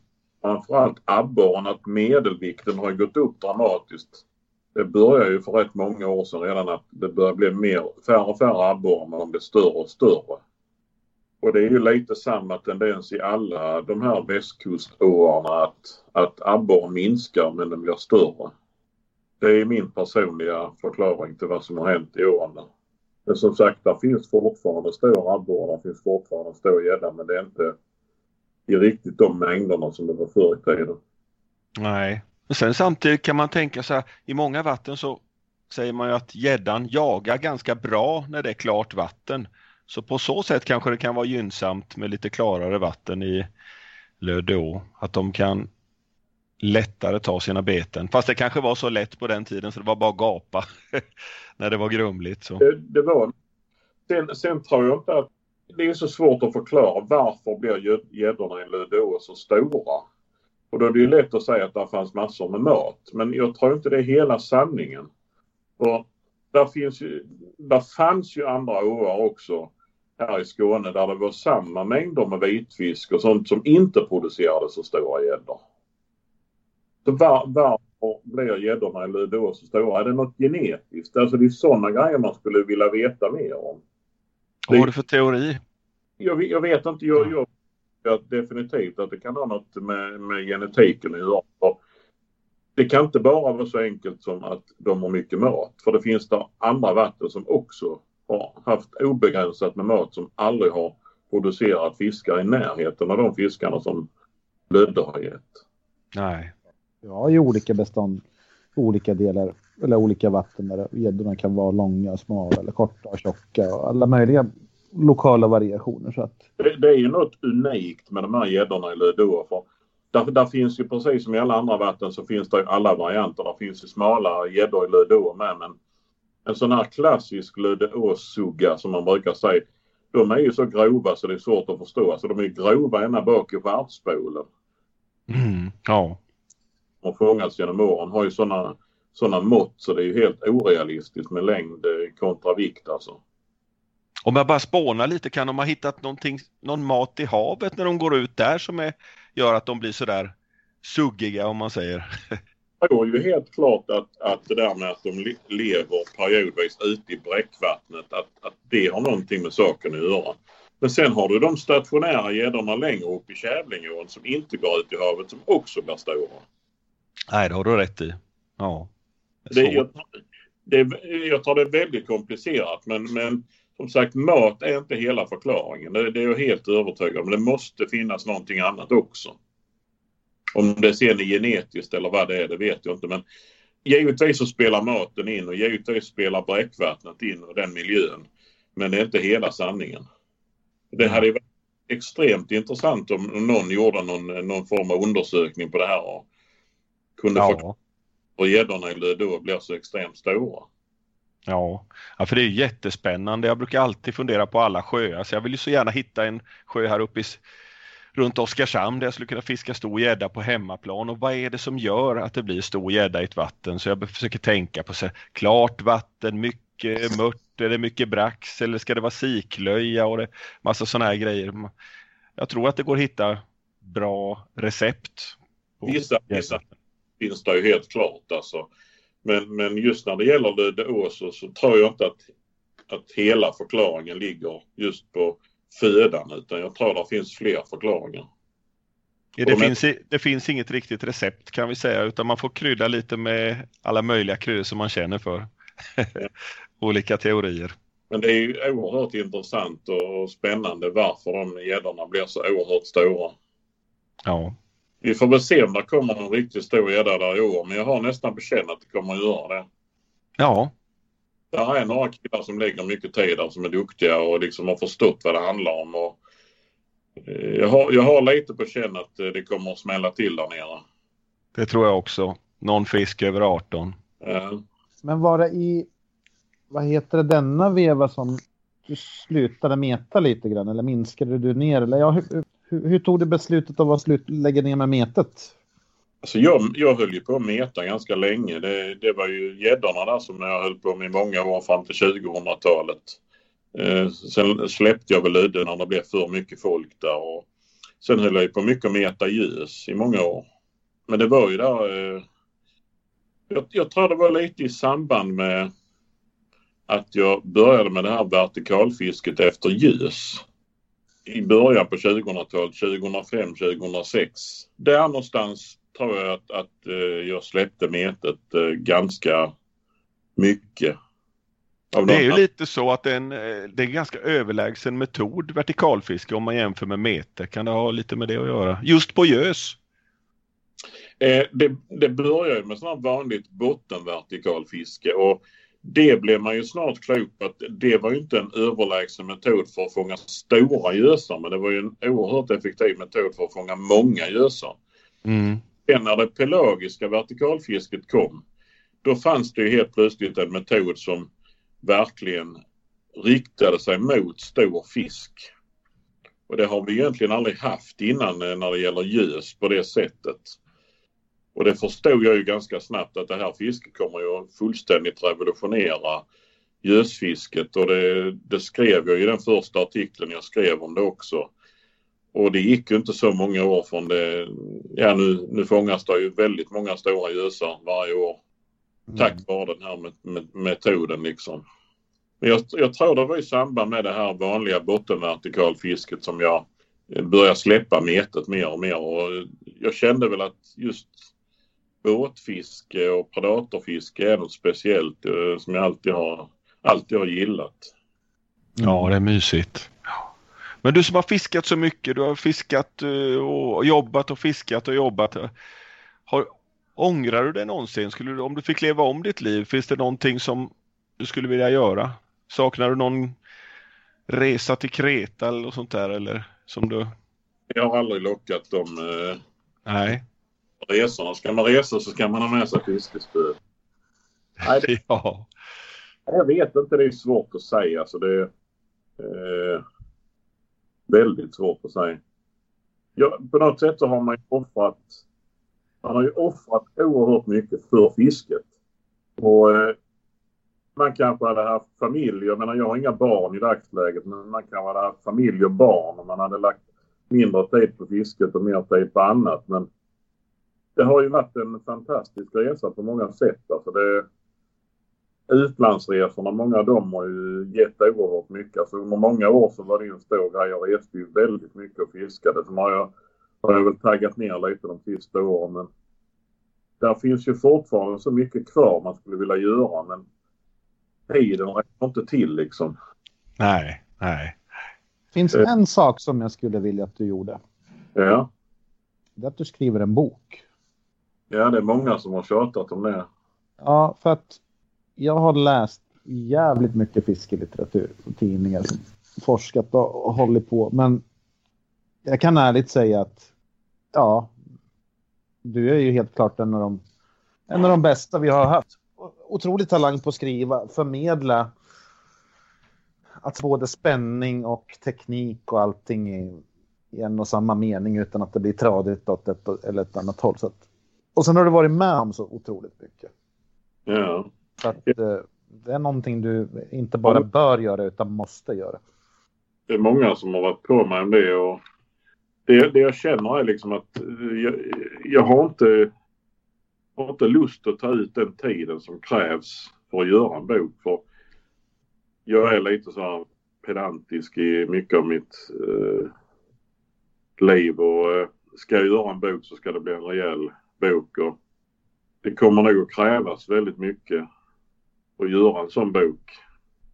framförallt abborren, att medelvikten har gått upp dramatiskt det börjar ju för rätt många år sedan redan att det börjar bli mer, färre och färre abborrar men de blir större och större. Och det är ju lite samma tendens i alla de här västkuståarna att, att abborren minskar men den blir större. Det är min personliga förklaring till vad som har hänt i åarna. Men som sagt, där finns fortfarande stor abborre, där finns fortfarande stor gädda men det är inte i riktigt de mängderna som det var förr i tiden. Nej, men sen samtidigt kan man tänka så här, i många vatten så säger man ju att gäddan jagar ganska bra när det är klart vatten. Så på så sätt kanske det kan vara gynnsamt med lite klarare vatten i Lödå. Att de kan lättare ta sina beten. Fast det kanske var så lätt på den tiden så det var bara att gapa *laughs* när det var grumligt. Så. Det, det var. Sen, sen tror jag inte att det är så svårt att förklara varför blir gäddorna i Lödå så stora. Och då är det ju lätt att säga att det fanns massor med mat. Men jag tror inte det är hela sanningen. För där, finns ju, där fanns ju andra åar också här i Skåne där det var samma mängder med vitfisk och sånt som inte producerade så stora gäddor. Så var, varför blir gäddorna i Ludås så stora? Är det något genetiskt? Alltså det är sådana grejer man skulle vilja veta mer om. Vad har du för teori? Jag, jag vet inte. Jag, jag, jag definitivt att det kan ha något med, med genetiken att göra. Det kan inte bara vara så enkelt som att de har mycket mat. För det finns där andra vatten som också har haft obegränsat med mat som aldrig har producerat fiskar i närheten av de fiskarna som Lödde har gett. Nej. Ja, i olika bestånd, olika delar eller olika vatten där gäddorna kan vara långa, smala eller korta och tjocka och alla möjliga lokala variationer. Så att... det, det är ju något unikt med de här gäddorna i Lödöa. För där, där finns ju precis som i alla andra vatten så finns det ju alla varianter. Det finns ju smala gäddor i Lödöa med men en sån här klassisk Lödöåsugga som man brukar säga. De är ju så grova så det är svårt att förstå. Alltså de är grova ända bak i skärtspolen. Mm, ja. Och fångats genom åren. Har ju sådana såna mått så det är ju helt orealistiskt med längd eh, kontra vikt alltså. Om jag bara spånar lite, kan de ha hittat någonting, någon mat i havet när de går ut där som är, gör att de blir sådär suggiga om man säger? *laughs* Tror ju helt klart att, att det där med att de lever periodvis ute i bräckvattnet, att, att det har någonting med saken att göra. Men sen har du de stationära gäddorna längre upp i Kävlingeån som inte går ut i havet som också blir stora. Nej, det har du rätt i. Ja. Det, jag, det, jag tar det väldigt komplicerat men, men som sagt mat är inte hela förklaringen. Det, det är jag helt övertygad om. Det måste finnas någonting annat också. Om det sen är genetiskt eller vad det är, det vet jag inte. Men givetvis så spelar maten in och givetvis spelar bräckvattnet in och den miljön. Men det är inte hela sanningen. Det hade varit extremt intressant om någon gjorde någon, någon form av undersökning på det här och kunde ja. förklara hur gäddorna i Lödö blir så extremt stora. Ja. ja, för det är jättespännande. Jag brukar alltid fundera på alla sjöar, så jag vill ju så gärna hitta en sjö här uppe i, runt Oskarshamn där jag skulle kunna fiska stor gädda på hemmaplan. Och vad är det som gör att det blir stor gädda i ett vatten? Så jag försöker tänka på så här, klart vatten, mycket mört, är det mycket brax eller ska det vara siklöja och det, massa sådana här grejer. Jag tror att det går att hitta bra recept. Vissa, vissa finns det ju helt klart alltså. Men, men just när det gäller Lödeås så, så tror jag inte att, att hela förklaringen ligger just på födan utan jag tror det finns fler förklaringar. Ja, det, finns, det finns inget riktigt recept kan vi säga utan man får krydda lite med alla möjliga kryddor som man känner för. *laughs* Olika teorier. Men det är ju oerhört intressant och spännande varför de gäddorna blir så oerhört stora. Ja. Vi får väl se om det kommer någon riktigt stor gädda där i år men jag har nästan på känn att det kommer att göra det. Ja. Det är några killar som lägger mycket tid där som är duktiga och liksom har förstått vad det handlar om. Och eh, jag, har, jag har lite på känn att eh, det kommer att smälla till där nere. Det tror jag också. Någon fisk över 18. Ja. Men var det i, vad heter det, denna veva som du slutade meta lite grann eller minskade du ner? Eller ja, hur, hur, hur tog du beslutet av att slut, lägga ner med metet? Alltså jag, jag höll ju på att meta ganska länge. Det, det var ju gäddorna där som jag höll på med i många år fram till 2000-talet. Eh, sen släppte jag väl udden när det blev för mycket folk där. Och sen höll jag ju på mycket att meta ljus i många år. Men det var ju där... Eh, jag, jag tror det var lite i samband med att jag började med det här vertikalfisket efter ljus i början på 2000-talet, 2005, 2006. Där någonstans tror jag att, att eh, jag släppte metet eh, ganska mycket. det är ju lite så att det är, en, eh, det är en ganska överlägsen metod vertikalfiske om man jämför med meter. Kan det ha lite med det att göra? Just på gös? Eh, det, det börjar ju med sådant vanligt bottenvertikalfiske och det blev man ju snart klok på att det var ju inte en överlägsen metod för att fånga stora gösar men det var ju en oerhört effektiv metod för att fånga många gösar. Mm. Sen när det pelagiska vertikalfisket kom då fanns det ju helt plötsligt en metod som verkligen riktade sig mot stor fisk. Och det har vi egentligen aldrig haft innan eh, när det gäller gös på det sättet. Och det förstod jag ju ganska snabbt att det här fisket kommer ju fullständigt revolutionera gösfisket och det, det, skrev jag i den första artikeln jag skrev om det också. Och det gick ju inte så många år från det. Ja nu, nu fångas det ju väldigt många stora gösar varje år. Mm. Tack vare den här met- met- metoden liksom. Men jag, jag tror det var i samband med det här vanliga bottenvertikalfisket som jag började släppa metet mer och mer. Och jag kände väl att just båtfiske och predatorfiske är något speciellt eh, som jag alltid har, alltid har gillat. Ja, det är mysigt. Men du som har fiskat så mycket, du har fiskat eh, och jobbat och fiskat och jobbat. eh, Har, ångrar du det någonsin? Skulle du, om du fick leva om ditt liv, finns det någonting som du skulle vilja göra? Saknar du någon resa till Kreta eller något sånt där eller som du? Jag har aldrig lockat de eh, Nej. resorna. Ska man resa så ska man ha med sig fiskespö. Nej, *laughs* Ja. jag vet inte. Det är svårt att säga. Alltså det eh, väldigt svårt att säga. Ja, på något sätt så har man ju offrat man har ju offrat oerhört mycket för fisket. Och eh, man kanske hade haft familj. Jag menar jag har inga barn i dagsläget men man kanske hade haft familj och barn och man hade lagt mindre tid på fisket och mer tid på annat. Men det har ju varit en fantastisk resa på många sätt. Alltså det, utlandsresorna, många av dem har ju gett oerhört mycket. Alltså under många år så var det ju en stor grej. Jag reste ju väldigt mycket och fiskade. Sen har jag, har jag väl taggat ner lite de sista åren. Men där finns ju fortfarande så mycket kvar man skulle vilja göra. Men tiden räcker inte till liksom. Nej, nej. finns Eh. en sak som jag skulle vilja att du gjorde. Ja, Det är att du skriver en bok. ja det är många som har tjatat om det. Ja, för att jag har läst jävligt mycket fiskelitteratur och tidningar som forskat och, hållit på. Men jag kan ärligt säga att ja, du är ju helt klart en av de, en av de bästa vi har haft. Otrolig talang på att skriva, förmedla att både spänning och teknik och allting i en och samma mening utan att det blir tradigt åt ett eller ett annat håll. Så att, och sen har du varit med om så otroligt mycket. Ja. Så att, eh, det är någonting du inte bara bör göra utan måste göra. det är många som har varit på mig om det. Och det, det jag känner är liksom att eh, jag, jag har inte, har inte lust att ta ut den tiden som krävs för att göra en bok. För jag är lite så här pedantisk i mycket av mitt eh, liv och eh, ska jag göra en bok så ska det bli en rejäl bok. Och det kommer nog att krävas väldigt mycket att göra en sån bok.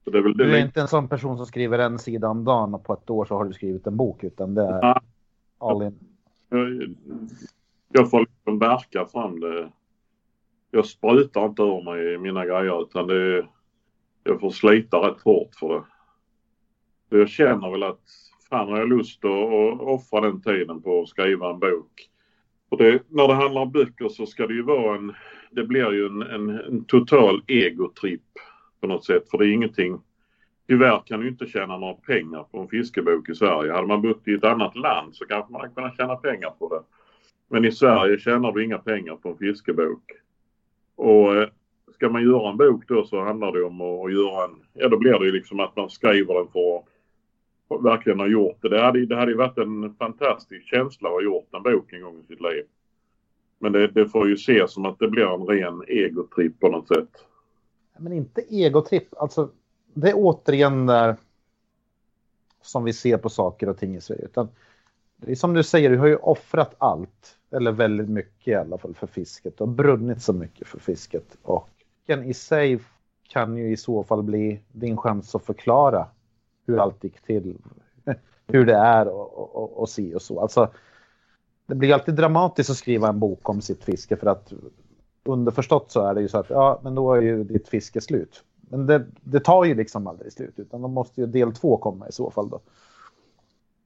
Så det är Du är inte en sån person som skriver en sida om dagen och på ett år så har du skrivit en bok utan det är Ja. all in. Jag, jag får liksom verka fram det. Jag sprutar inte ur mig mina grejer utan det jag får slita rätt hårt för det. Så jag känner väl att fan har jag lust att offra den tiden på att skriva en bok. Och det, när det handlar om böcker så ska det ju vara en, det blir ju en, en, en total egotripp på något sätt. För det är ingenting, tyvärr kan du inte tjäna några pengar på en fiskebok i Sverige. Hade man bott i ett annat land så kanske man hade kunnat tjäna pengar på det. Men i Sverige tjänar du inga pengar på en fiskebok. Och eh, ska man göra en bok då så handlar det om att göra en, ja då blir det ju liksom att man skriver den för att verkligen har gjort det. Det hade, det hade ju varit en fantastisk känsla att ha gjort en bok en gång i sitt liv. Men det, det får ju ses som att det blir en ren egotripp på något sätt. Men inte egotripp. Alltså, det är återigen där som vi ser på saker och ting i Sverige. Utan det är som du säger, du har ju offrat allt. Eller väldigt mycket i alla fall för fisket. Du har brunnit så mycket för fisket. Och i sig kan ju i så fall bli din chans att förklara hur allt gick till. Hur det är och, och, och, och si och så. Alltså, det blir alltid dramatiskt att skriva en bok om sitt fiske för att underförstått så är det ju så att ja, men då är ju ditt fiske slut. Men det, det tar ju liksom aldrig slut utan då måste ju del två komma i så fall då.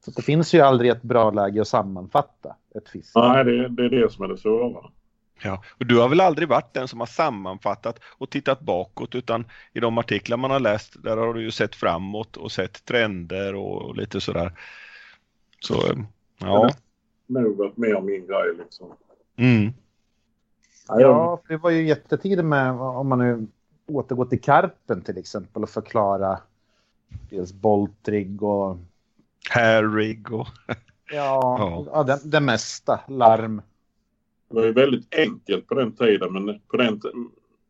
Så det finns ju aldrig ett bra läge att sammanfatta ett fiske. Nej, det, det är det som är det svåra. Ja, och du har väl aldrig varit den som har sammanfattat och tittat bakåt utan i de artiklar man har läst där har du ju sett framåt och sett trender och lite sådär. Så ja. Nog varit mer min grej liksom. Mm. Ja, för det var ju jättetidigt med om man nu återgår till karpen till exempel och förklara dels boltrigg och Hair rig och Ja, *laughs* ja. det, det mesta. Larm. Det var ju väldigt enkelt på den tiden, men på den,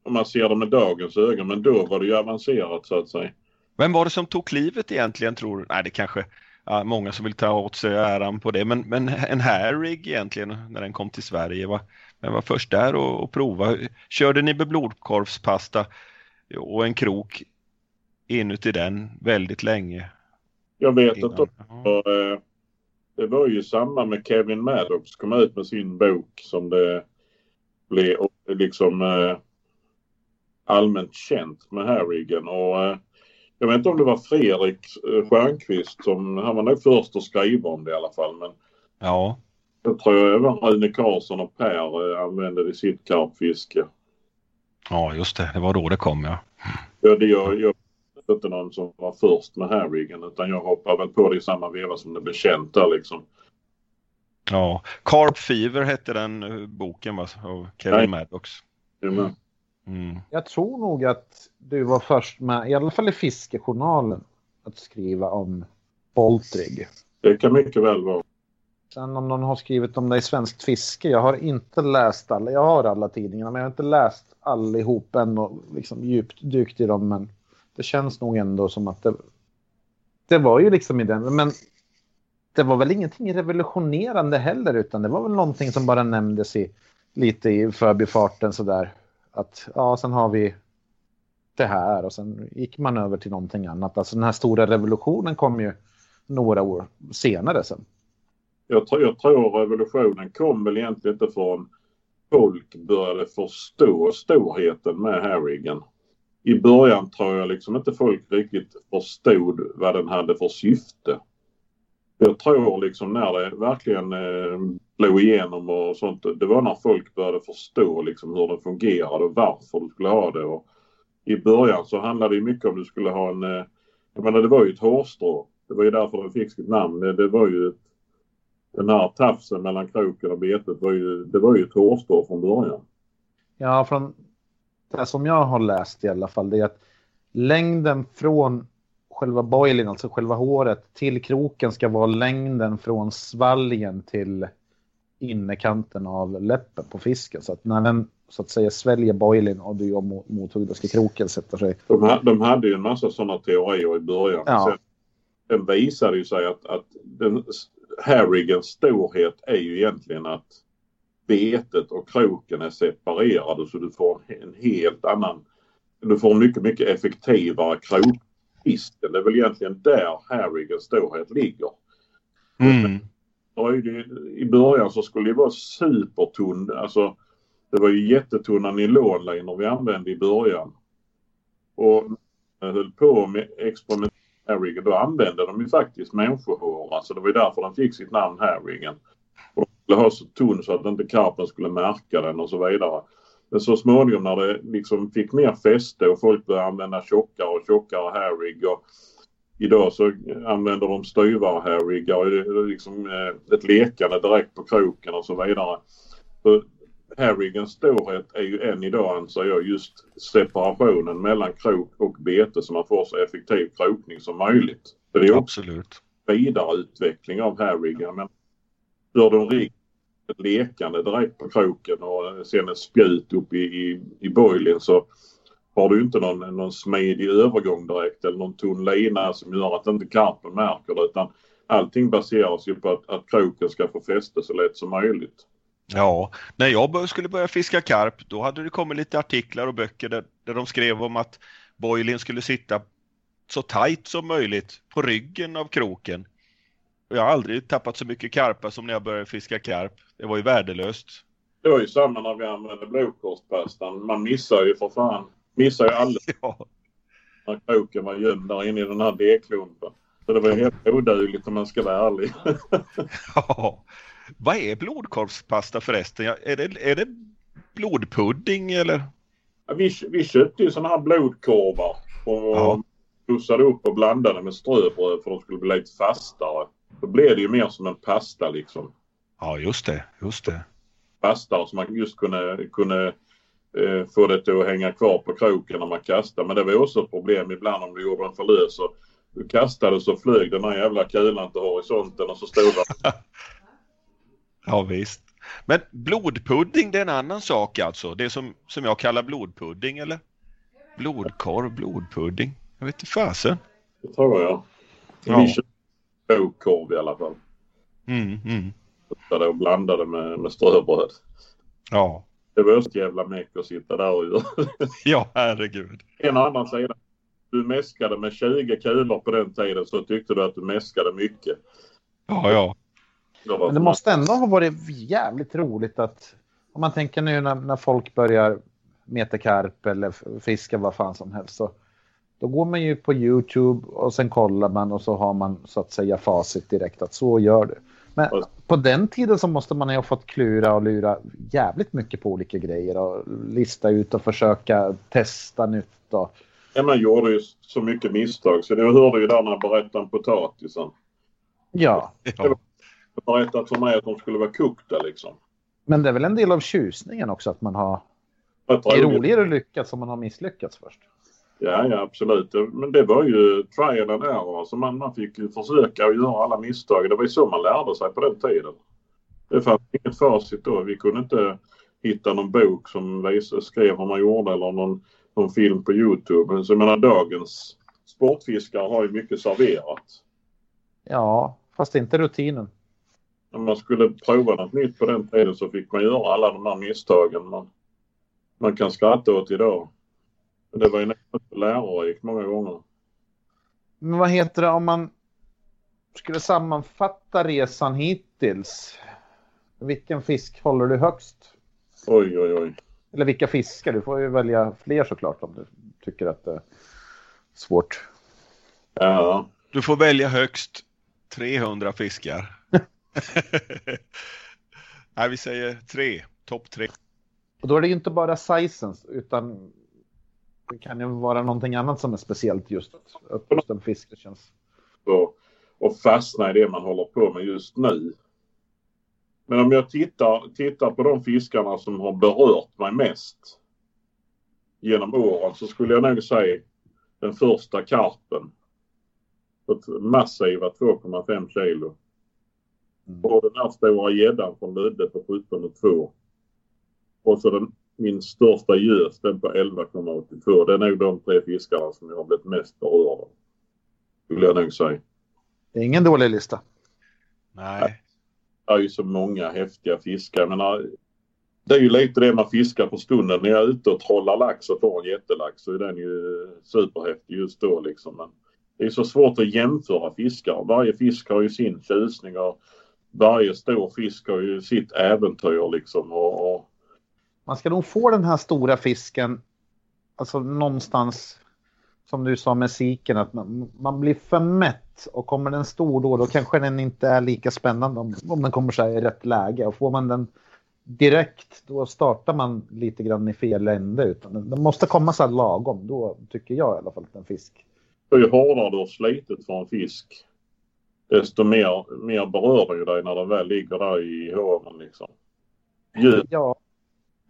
om man ser det med dagens ögon, men då var det ju avancerat så att säga. Vem var det som tog klivet egentligen tror du? Nej, det kanske ja, många som vill ta åt sig äran på det, men, men en Harrig egentligen när den kom till Sverige, var, vem var först där och, och prova? Körde ni med blodkorvspasta och en krok inuti den väldigt länge? Jag vet innan. att det, det var ju samma med Kevin Maddox kom ut med sin bok som det blev liksom eh, allmänt känt med Harrigan och eh, jag vet inte om det var Fredrik eh, Stjernqvist som, han var nog först att skriva om det i alla fall men Ja. Jag tror jag även Rune Karlsson och Per använde det i sitt karpfiske. Ja just det, det var då det kom ja. Ja, det, jag, jag inte någon som var först med Harrigan utan jag hoppar väl på det i samma veva som det blev känt där liksom. Ja, Carp Fever hette den uh, boken va, av Kevin Nej. Maddox. Mm. Mm. Jag tror nog att du var först med, i alla fall i Fiskejournalen, att skriva om Boltrig. Det kan mycket väl vara. Sen om någon har skrivit om det i Svenskt Fiske, jag har inte läst alla, jag har alla tidningarna men jag har inte läst allihop än och liksom djupt dykt i dem men det känns nog ändå som att det, det var ju liksom i den, men det var väl ingenting revolutionerande heller utan det var väl någonting som bara nämndes i lite i förbifarten sådär. Att ja, sen har vi det här och sen gick man över till någonting annat. Alltså den här stora revolutionen kom ju några år senare sen. Jag tror, jag tror revolutionen kom väl egentligen inte från folk började förstå storheten med Harrigan i början tror jag liksom inte folk riktigt förstod vad den hade för syfte. Jag tror liksom när det verkligen eh, slog igenom och sånt, det var när folk började förstå liksom hur det fungerade och varför du skulle ha det. Och I början så handlade det mycket om du skulle ha en, eh, jag menar det var ju ett hårstrå. Det var ju därför den fick sitt namn. Det, det var ju den här tafsen mellan kroken och betet var ju, det var ju ett hårstrå från början. Ja, från det som jag har läst i alla fall, det är att längden från själva boilen, alltså själva håret, till kroken ska vara längden från svalgen till innerkanten av läppen på fisken. Så att när den så att säga sväljer boilen och du gör mothugg, då ska kroken sätta sig. De, de hade ju en massa sådana teorier i början. Ja. Sen, visade ju sig att, att den, Harrigans storhet är ju egentligen att betet och kroken är separerade så du får en helt annan, du får en mycket, mycket effektivare krokfisk. Det är väl egentligen där Harrigens storhet ligger. Mm. I början så skulle det vara supertunn, alltså det var ju jättetunna nylonlinor vi använde i början. Och jag höll på med experiment Harrigan, då använde de ju faktiskt människohår. Alltså det var ju därför den fick sitt namn Harrigan ha så tunn så att inte karpen skulle märka den och så vidare. Men så småningom när det liksom fick mer fäste och folk började använda tjockare och tjockare hairrig och idag så använder de styvare hairriggar och det är liksom eh, ett lekande direkt på kroken och så vidare. Så Harrigens storhet är ju än idag anser jag just separationen mellan krok och bete så man får så effektiv krokning som möjligt. det är Absolut. vidareutveckling av Harrigan men gör du en rigg lekande direkt på kroken och sen ett spjut upp i, i, i boilen så har du inte någon, någon smidig övergång direkt eller någon tunn lina som gör att inte karpen märker det utan allting baseras ju på att, att kroken ska få fäste så lätt som möjligt. Ja, när jag skulle börja fiska karp då hade det kommit lite artiklar och böcker där, där de skrev om att boilen skulle sitta så tajt som möjligt på ryggen av kroken jag har aldrig tappat så mycket karpa som när jag började fiska karp. Det var ju värdelöst. Det var ju samma när vi använde blodkortspastan. Man missar ju för fan. Missar ju aldrig. *laughs* Ja. När kroken var gömd där inne i den här D-klumpen. Så det var helt odugligt om man ska vara ärlig. *laughs* ja. Vad är blodkorvspasta förresten? Är det, är det blodpudding eller? Ja, vi, vi köpte ju sådana här blodkorvar och ja. pussade upp och blandade med ströbröd för att de skulle bli lite fastare. Då blir det ju mer som en pasta liksom. Ja, just det. Just det. Pasta så man just kunde, kunde eh, få det till att hänga kvar på kroken när man kastar. Men det var också ett problem ibland om du gjorde den för lös. Du kastade så flög den här jävla kulan till horisonten och så stod det. *laughs* Ja visst. Men blodpudding det är en annan sak alltså. Det som, som jag kallar blodpudding eller? Blodkorv, blodpudding. Jag vet inte fasen. Det tror jag. Ja. Vi köpte korv i alla fall. Mm, mm. Och blandade med, med ströbröd. Ja. Det var ett jävla meck att sitta där och göra. *laughs* ja, herregud. En och annan sida. Du mäskade med 20 kulor på den tiden så tyckte du att du mäskade mycket. Ja, ja. Det var Men det måste ändå ha varit jävligt roligt att om man tänker nu när, när folk börjar meta karp eller fiska vad fan som helst. Så, då går man ju på Youtube och sen kollar man och så har man så att säga facit direkt att så gör du. Men på den tiden så måste man ju ha fått klura och lura jävligt mycket på olika grejer och lista ut och försöka testa nytt. Och, Ja, man gjorde ju så mycket misstag så det hörde ju där när jag berättade om potatisen. ja, ja. Du berättade för mig att de skulle vara kokta liksom. men det är väl en del av tjusningen också att man har... Det är roligare att lyckas om man har misslyckats först. Ja, ja absolut. Men det var ju trial and error. Alltså man, man fick ju försöka och göra alla misstag. Det var ju så man lärde sig på den tiden. Det fanns inget facit då. Vi kunde inte hitta någon bok som skrev hur man gjorde eller någon, någon film på Youtube. Så jag menar dagens sportfiskare har ju mycket serverat. Ja, fast inte rutinen. När man skulle prova något nytt på den tiden så fick man göra alla de här misstagen man, man kan skratta åt idag. Det var ju nästan lärorikt många gånger. Men vad heter det om man skulle sammanfatta resan hittills? Vilken fisk håller du högst? Oj, oj, oj. Eller vilka fiskar? Du får ju välja fler såklart om du tycker att det är svårt. Ja, Du får välja högst 300 fiskar. *laughs* Nej, vi säger tre. Topp tre. Och då är det ju inte bara sizen utan det kan ju vara någonting annat som är speciellt just att just en fisk känns. och, och fastna i det man håller på med just nu. Men om jag tittar, tittar på de fiskarna som har berört mig mest genom åren så skulle jag nog säga den första karpen. Massiva 2,5 kilo. Mm. Och den här stora gäddan från Lödde på 17,2. Och så den, min största gös, den på 11,82. Det är nog de tre fiskarna som jag har blivit mest berörd av. Skulle jag nog säga. Det är ingen dålig lista. Nej. Det är ju så många häftiga fiskar. Jag menar, det är ju lite det man fiskar på stunden. När jag är ute och trollar lax och får en jättelax så är den ju superhäftig just då liksom. Men det är så svårt att jämföra fiskar. Varje fisk har ju sin tjusning och varje stor fisk har ju sitt äventyr liksom. Och, och Man ska nog få den här stora fisken, alltså någonstans som du sa med siken, att man, man blir för mätt och kommer den stor då, då kanske den inte är lika spännande om, om den kommer så i rätt läge. Och får man den direkt, då startar man lite grann i fel ände. Utan den, den måste komma så här lagom, då tycker jag i alla fall att en fisk. ju hårdare du har slitit för en fisk desto mer, mer berör ju dig när den väl ligger där i håven liksom. Ja,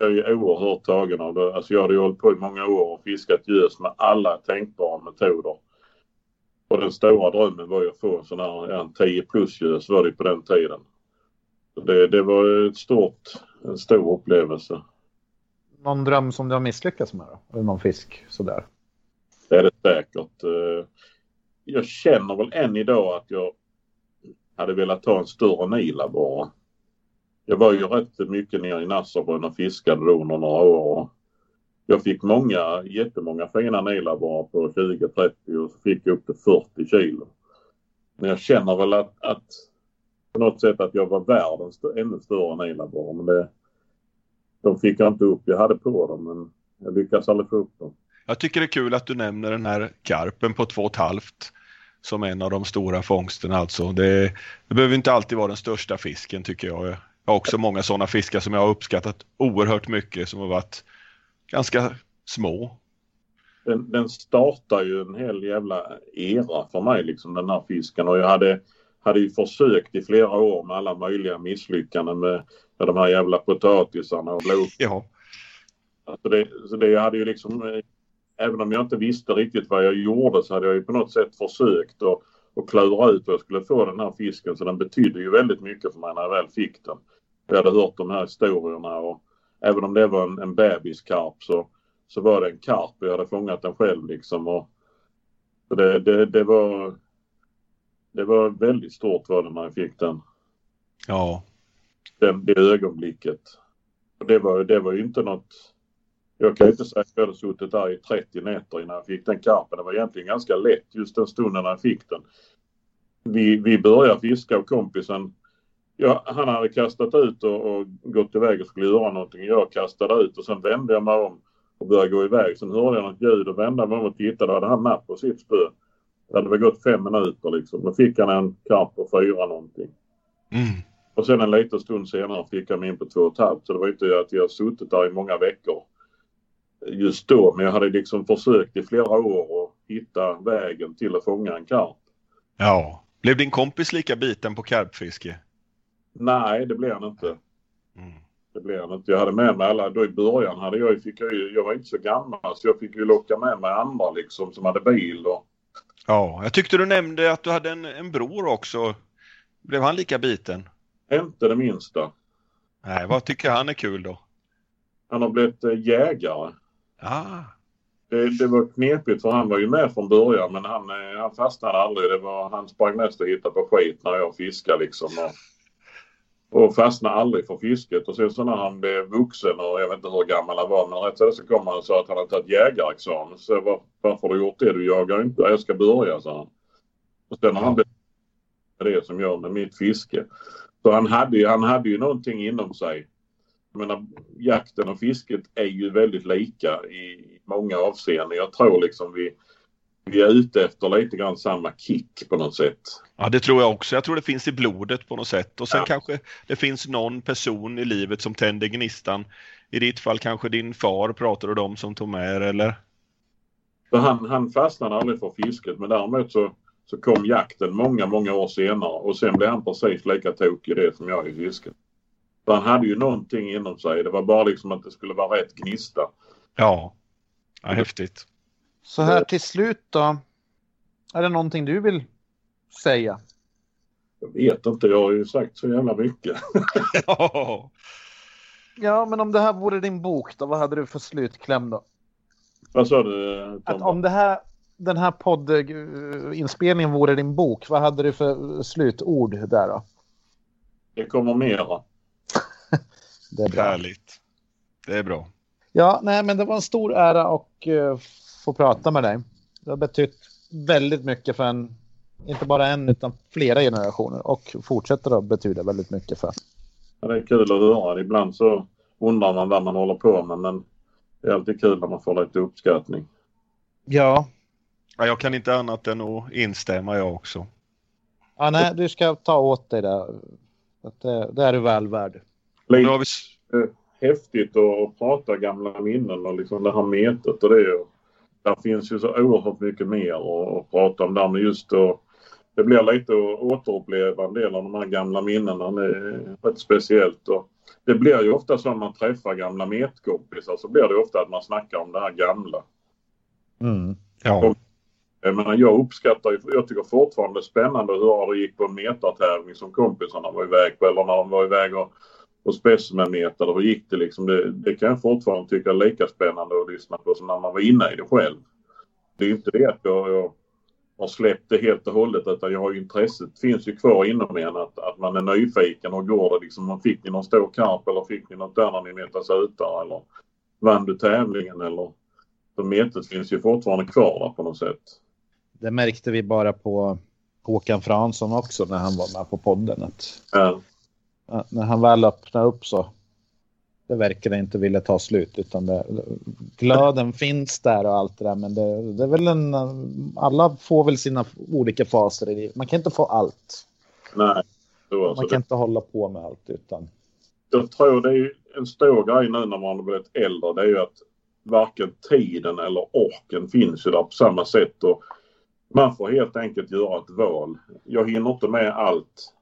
Jag är ju oerhört tagen av det. Alltså jag hade ju hållit på i många år och fiskat gös med alla tänkbara metoder. Och den stora drömmen var ju att få en sån här en 10 plus gös var det på den tiden. Det, det var ett stort, en stor upplevelse. någon dröm som du har misslyckats med då? Eller någon fisk sådär? Det är det säkert. Eh, Jag känner väl än idag att jag hade velat ta en större nila bara. Jag var ju rätt mycket nere i Nasserbrunn och fiskade då under några år. Jag fick många, jättemånga fina nilabborrar på 20-30 och så fick jag upp till 40 kilo. Men jag känner väl att, att på något sätt att jag var värd en ännu större nilabborre. Men det, de fick jag inte upp. Jag hade på dem men jag lyckades aldrig få upp dem. Jag tycker det är kul att du nämner den här karpen på två och ett halvt som en av de stora fångsterna alltså. Det, det behöver inte alltid vara den största fisken tycker jag. Har också många sådana fiskar som jag har uppskattat oerhört mycket som har varit ganska små. den, den startar ju en hel jävla era för mig liksom den här fisken och jag hade, hade ju försökt i flera år med alla möjliga misslyckanden med, med de här jävla potatisarna och blå. Ja, Alltså det, så det jag hade ju liksom eh, även om jag inte visste riktigt vad jag gjorde så hade jag ju på något sätt försökt att och klura ut hur jag skulle få den här fisken. Så den betydde ju väldigt mycket för mig när jag väl fick den. Jag hade hört de här historierna och även om det var en, en bebiskarp så, så var det en karp. Jag hade fångat den själv liksom. Och, och det, det, det, var, det var väldigt stort var det när jag fick den. Ja. Den, det ögonblicket. Och det var, det var ju inte något jag kan inte säga att jag hade suttit där i 30 nätter innan jag fick den karpen. Det var egentligen ganska lätt just den stunden när jag fick den. Vi, vi började fiska och kompisen, ja, han hade kastat ut och, och gått iväg och skulle göra någonting. Jag kastade ut och sen vände jag mig om och började gå iväg. Sen hörde jag något ljud och vände mig om och tittade. Då hade han napp på sitt spö. Det hade väl gått fem minuter liksom. Då fick han en karp på fyra någonting. Mm. Och sen en liten stund senare fick han in på två och ett halvt. Så det var inte att jag suttit där i många veckor just då. Men jag hade liksom försökt i flera år att hitta vägen till att fånga en karp. Ja. Blev din kompis lika biten på karpfiske? Nej, det blev han inte. Mm. Det blev han inte. Jag hade med mig alla. Då i början hade jag, fick jag, jag var inte så gammal så jag fick ju locka med mig andra liksom som hade bil. Och... Ja, jag tyckte du nämnde att du hade en, en bror också. Blev han lika biten? Inte det minsta. Nej, vad tycker han är kul då? Han har blivit eh, jägare. Ah. Det, det, var knepigt för han var ju med från början men han, eh, han fastnade aldrig. Det var, han sprang mest och hittade på skit när jag fiskade liksom. Och, och fastnade aldrig för fisket. Och sen så när han blev vuxen och jag vet inte hur gammal han var men rätt så, så kom han och sa att han hade tagit jägarexamen. Så var, varför har du gjort det? Du jagar inte. Jag ska börja sa han. Och sen har han blivit det som gör med mitt fiske. Så han hade, han hade ju någonting inom sig. Jag menar, jakten och fisket är ju väldigt lika i många avseenden. Jag tror liksom vi, vi är ute efter lite grann samma kick på något sätt. Ja, det tror jag också. Jag tror det finns i blodet på något sätt. Och sen Ja. kanske det finns någon person i livet som tänder gnistan. I ditt fall kanske din far pratade du om som tog med er, eller? Så han, han fastnade aldrig för fisket men däremot så, så kom jakten många, många år senare och sen blev han precis lika tokig i det som jag i fisket. Så han hade ju någonting inom sig. Det var bara liksom att det skulle vara rätt gnista. Ja. ja häftigt. Så här till slut då. Är det någonting du vill säga? Jag vet inte, jag har ju sagt så jävla mycket. Ja. *laughs* *laughs* Ja, men om det här vore din bok då, vad hade du för slutkläm då? Vad sa du Tom? Att om det här, den här poddinspelningen vore din bok, vad hade du för slutord där då? Det kommer mera. *laughs* Det är bra. Härligt. Det är bra. Ja, nej, men det var en stor ära att uh, få prata med dig. Det har betytt väldigt mycket för en, inte bara en utan flera generationer och fortsätter att betyda väldigt mycket för. Ja, det är kul att höra. Ibland så undrar man vad man håller på med men det är alltid kul när man får lite uppskattning. Ja, Ja, jag kan inte annat än att instämma jag också. ja nej, du ska ta åt dig det. Att det, det är du väl värd. Nu Lite har vi... s- häftigt att prata gamla minnen och liksom det här metet och det. Och där finns ju så oerhört mycket mer att, prata om där men just då det blir lite att återuppleva en del av de här gamla minnena. Det är rätt speciellt. Och det blir ju ofta så när man träffar gamla metkompisar så blir det ofta att man snackar om det här gamla. Mm. Ja. Jag menar, jag uppskattar jag tycker fortfarande det är spännande hur det gick på en metartävling som kompisarna var iväg på eller när de var iväg och, och specimenmetade. Hur gick det liksom? Det, det kan jag fortfarande tycka är lika spännande att lyssna på som när man var inne i det själv. Det är inte det att jag, jag har släppt det helt och hållet utan jag har ju intresset finns ju kvar inom en att, att man är nyfiken och går det liksom, fick ni någon stor karp eller fick ni något där när ni metade sötar eller vann du tävlingen eller så metet finns ju fortfarande kvar där på något sätt. Det märkte vi bara på Håkan Fransson också när han var med på podden. Att, Ja. När han väl öppnade upp så det verkar inte vilja ta slut utan det, glöden finns där och allt det där men det, det är väl en alla får väl sina olika faser i livet. Man kan inte få allt. Nej. Man kan inte hålla på med allt utan Jag tror det är en stor grej nu när man har blivit äldre. Det är ju att varken tiden eller orken finns ju där på samma sätt. Och man får helt enkelt göra ett val. Jag hinner inte med allt.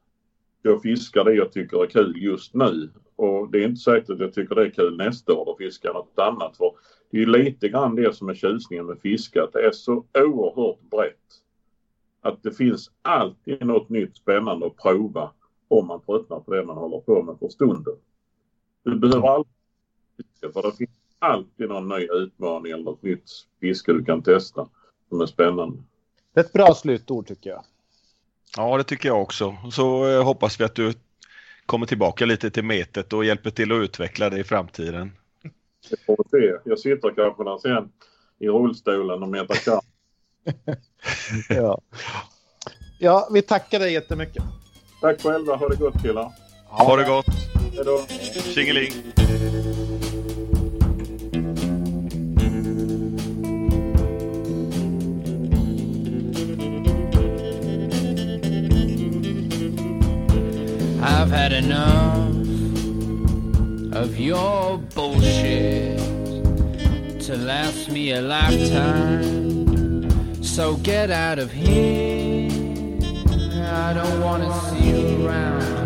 Jag fiskar det jag tycker är kul just nu. Och det är inte säkert att jag tycker det är kul nästa år att fiska något annat. För det är lite grann det som är tjusningen med fiske, att det är så oerhört brett. Att det finns alltid något nytt spännande att prova om man tröttnar på det man håller på med för stunden. Du behöver aldrig fiska för det finns alltid någon ny utmaning eller något nytt fiske du kan testa som är spännande. Det är ett bra slutord tycker jag. Ja, det tycker jag också. Så eh, hoppas vi att du kommer tillbaka lite till metet och hjälper till att utveckla det i framtiden. Det får se. Jag sitter kanske där sen i rullstolen och metar kaffe. *laughs* ja. ja, vi tackar dig jättemycket. Tack själva. Ha det gott killar. Ha det gott. Hej då. Tjingeling. I've had enough of your bullshit to last me a lifetime. So get out of here. I don't want to see you around.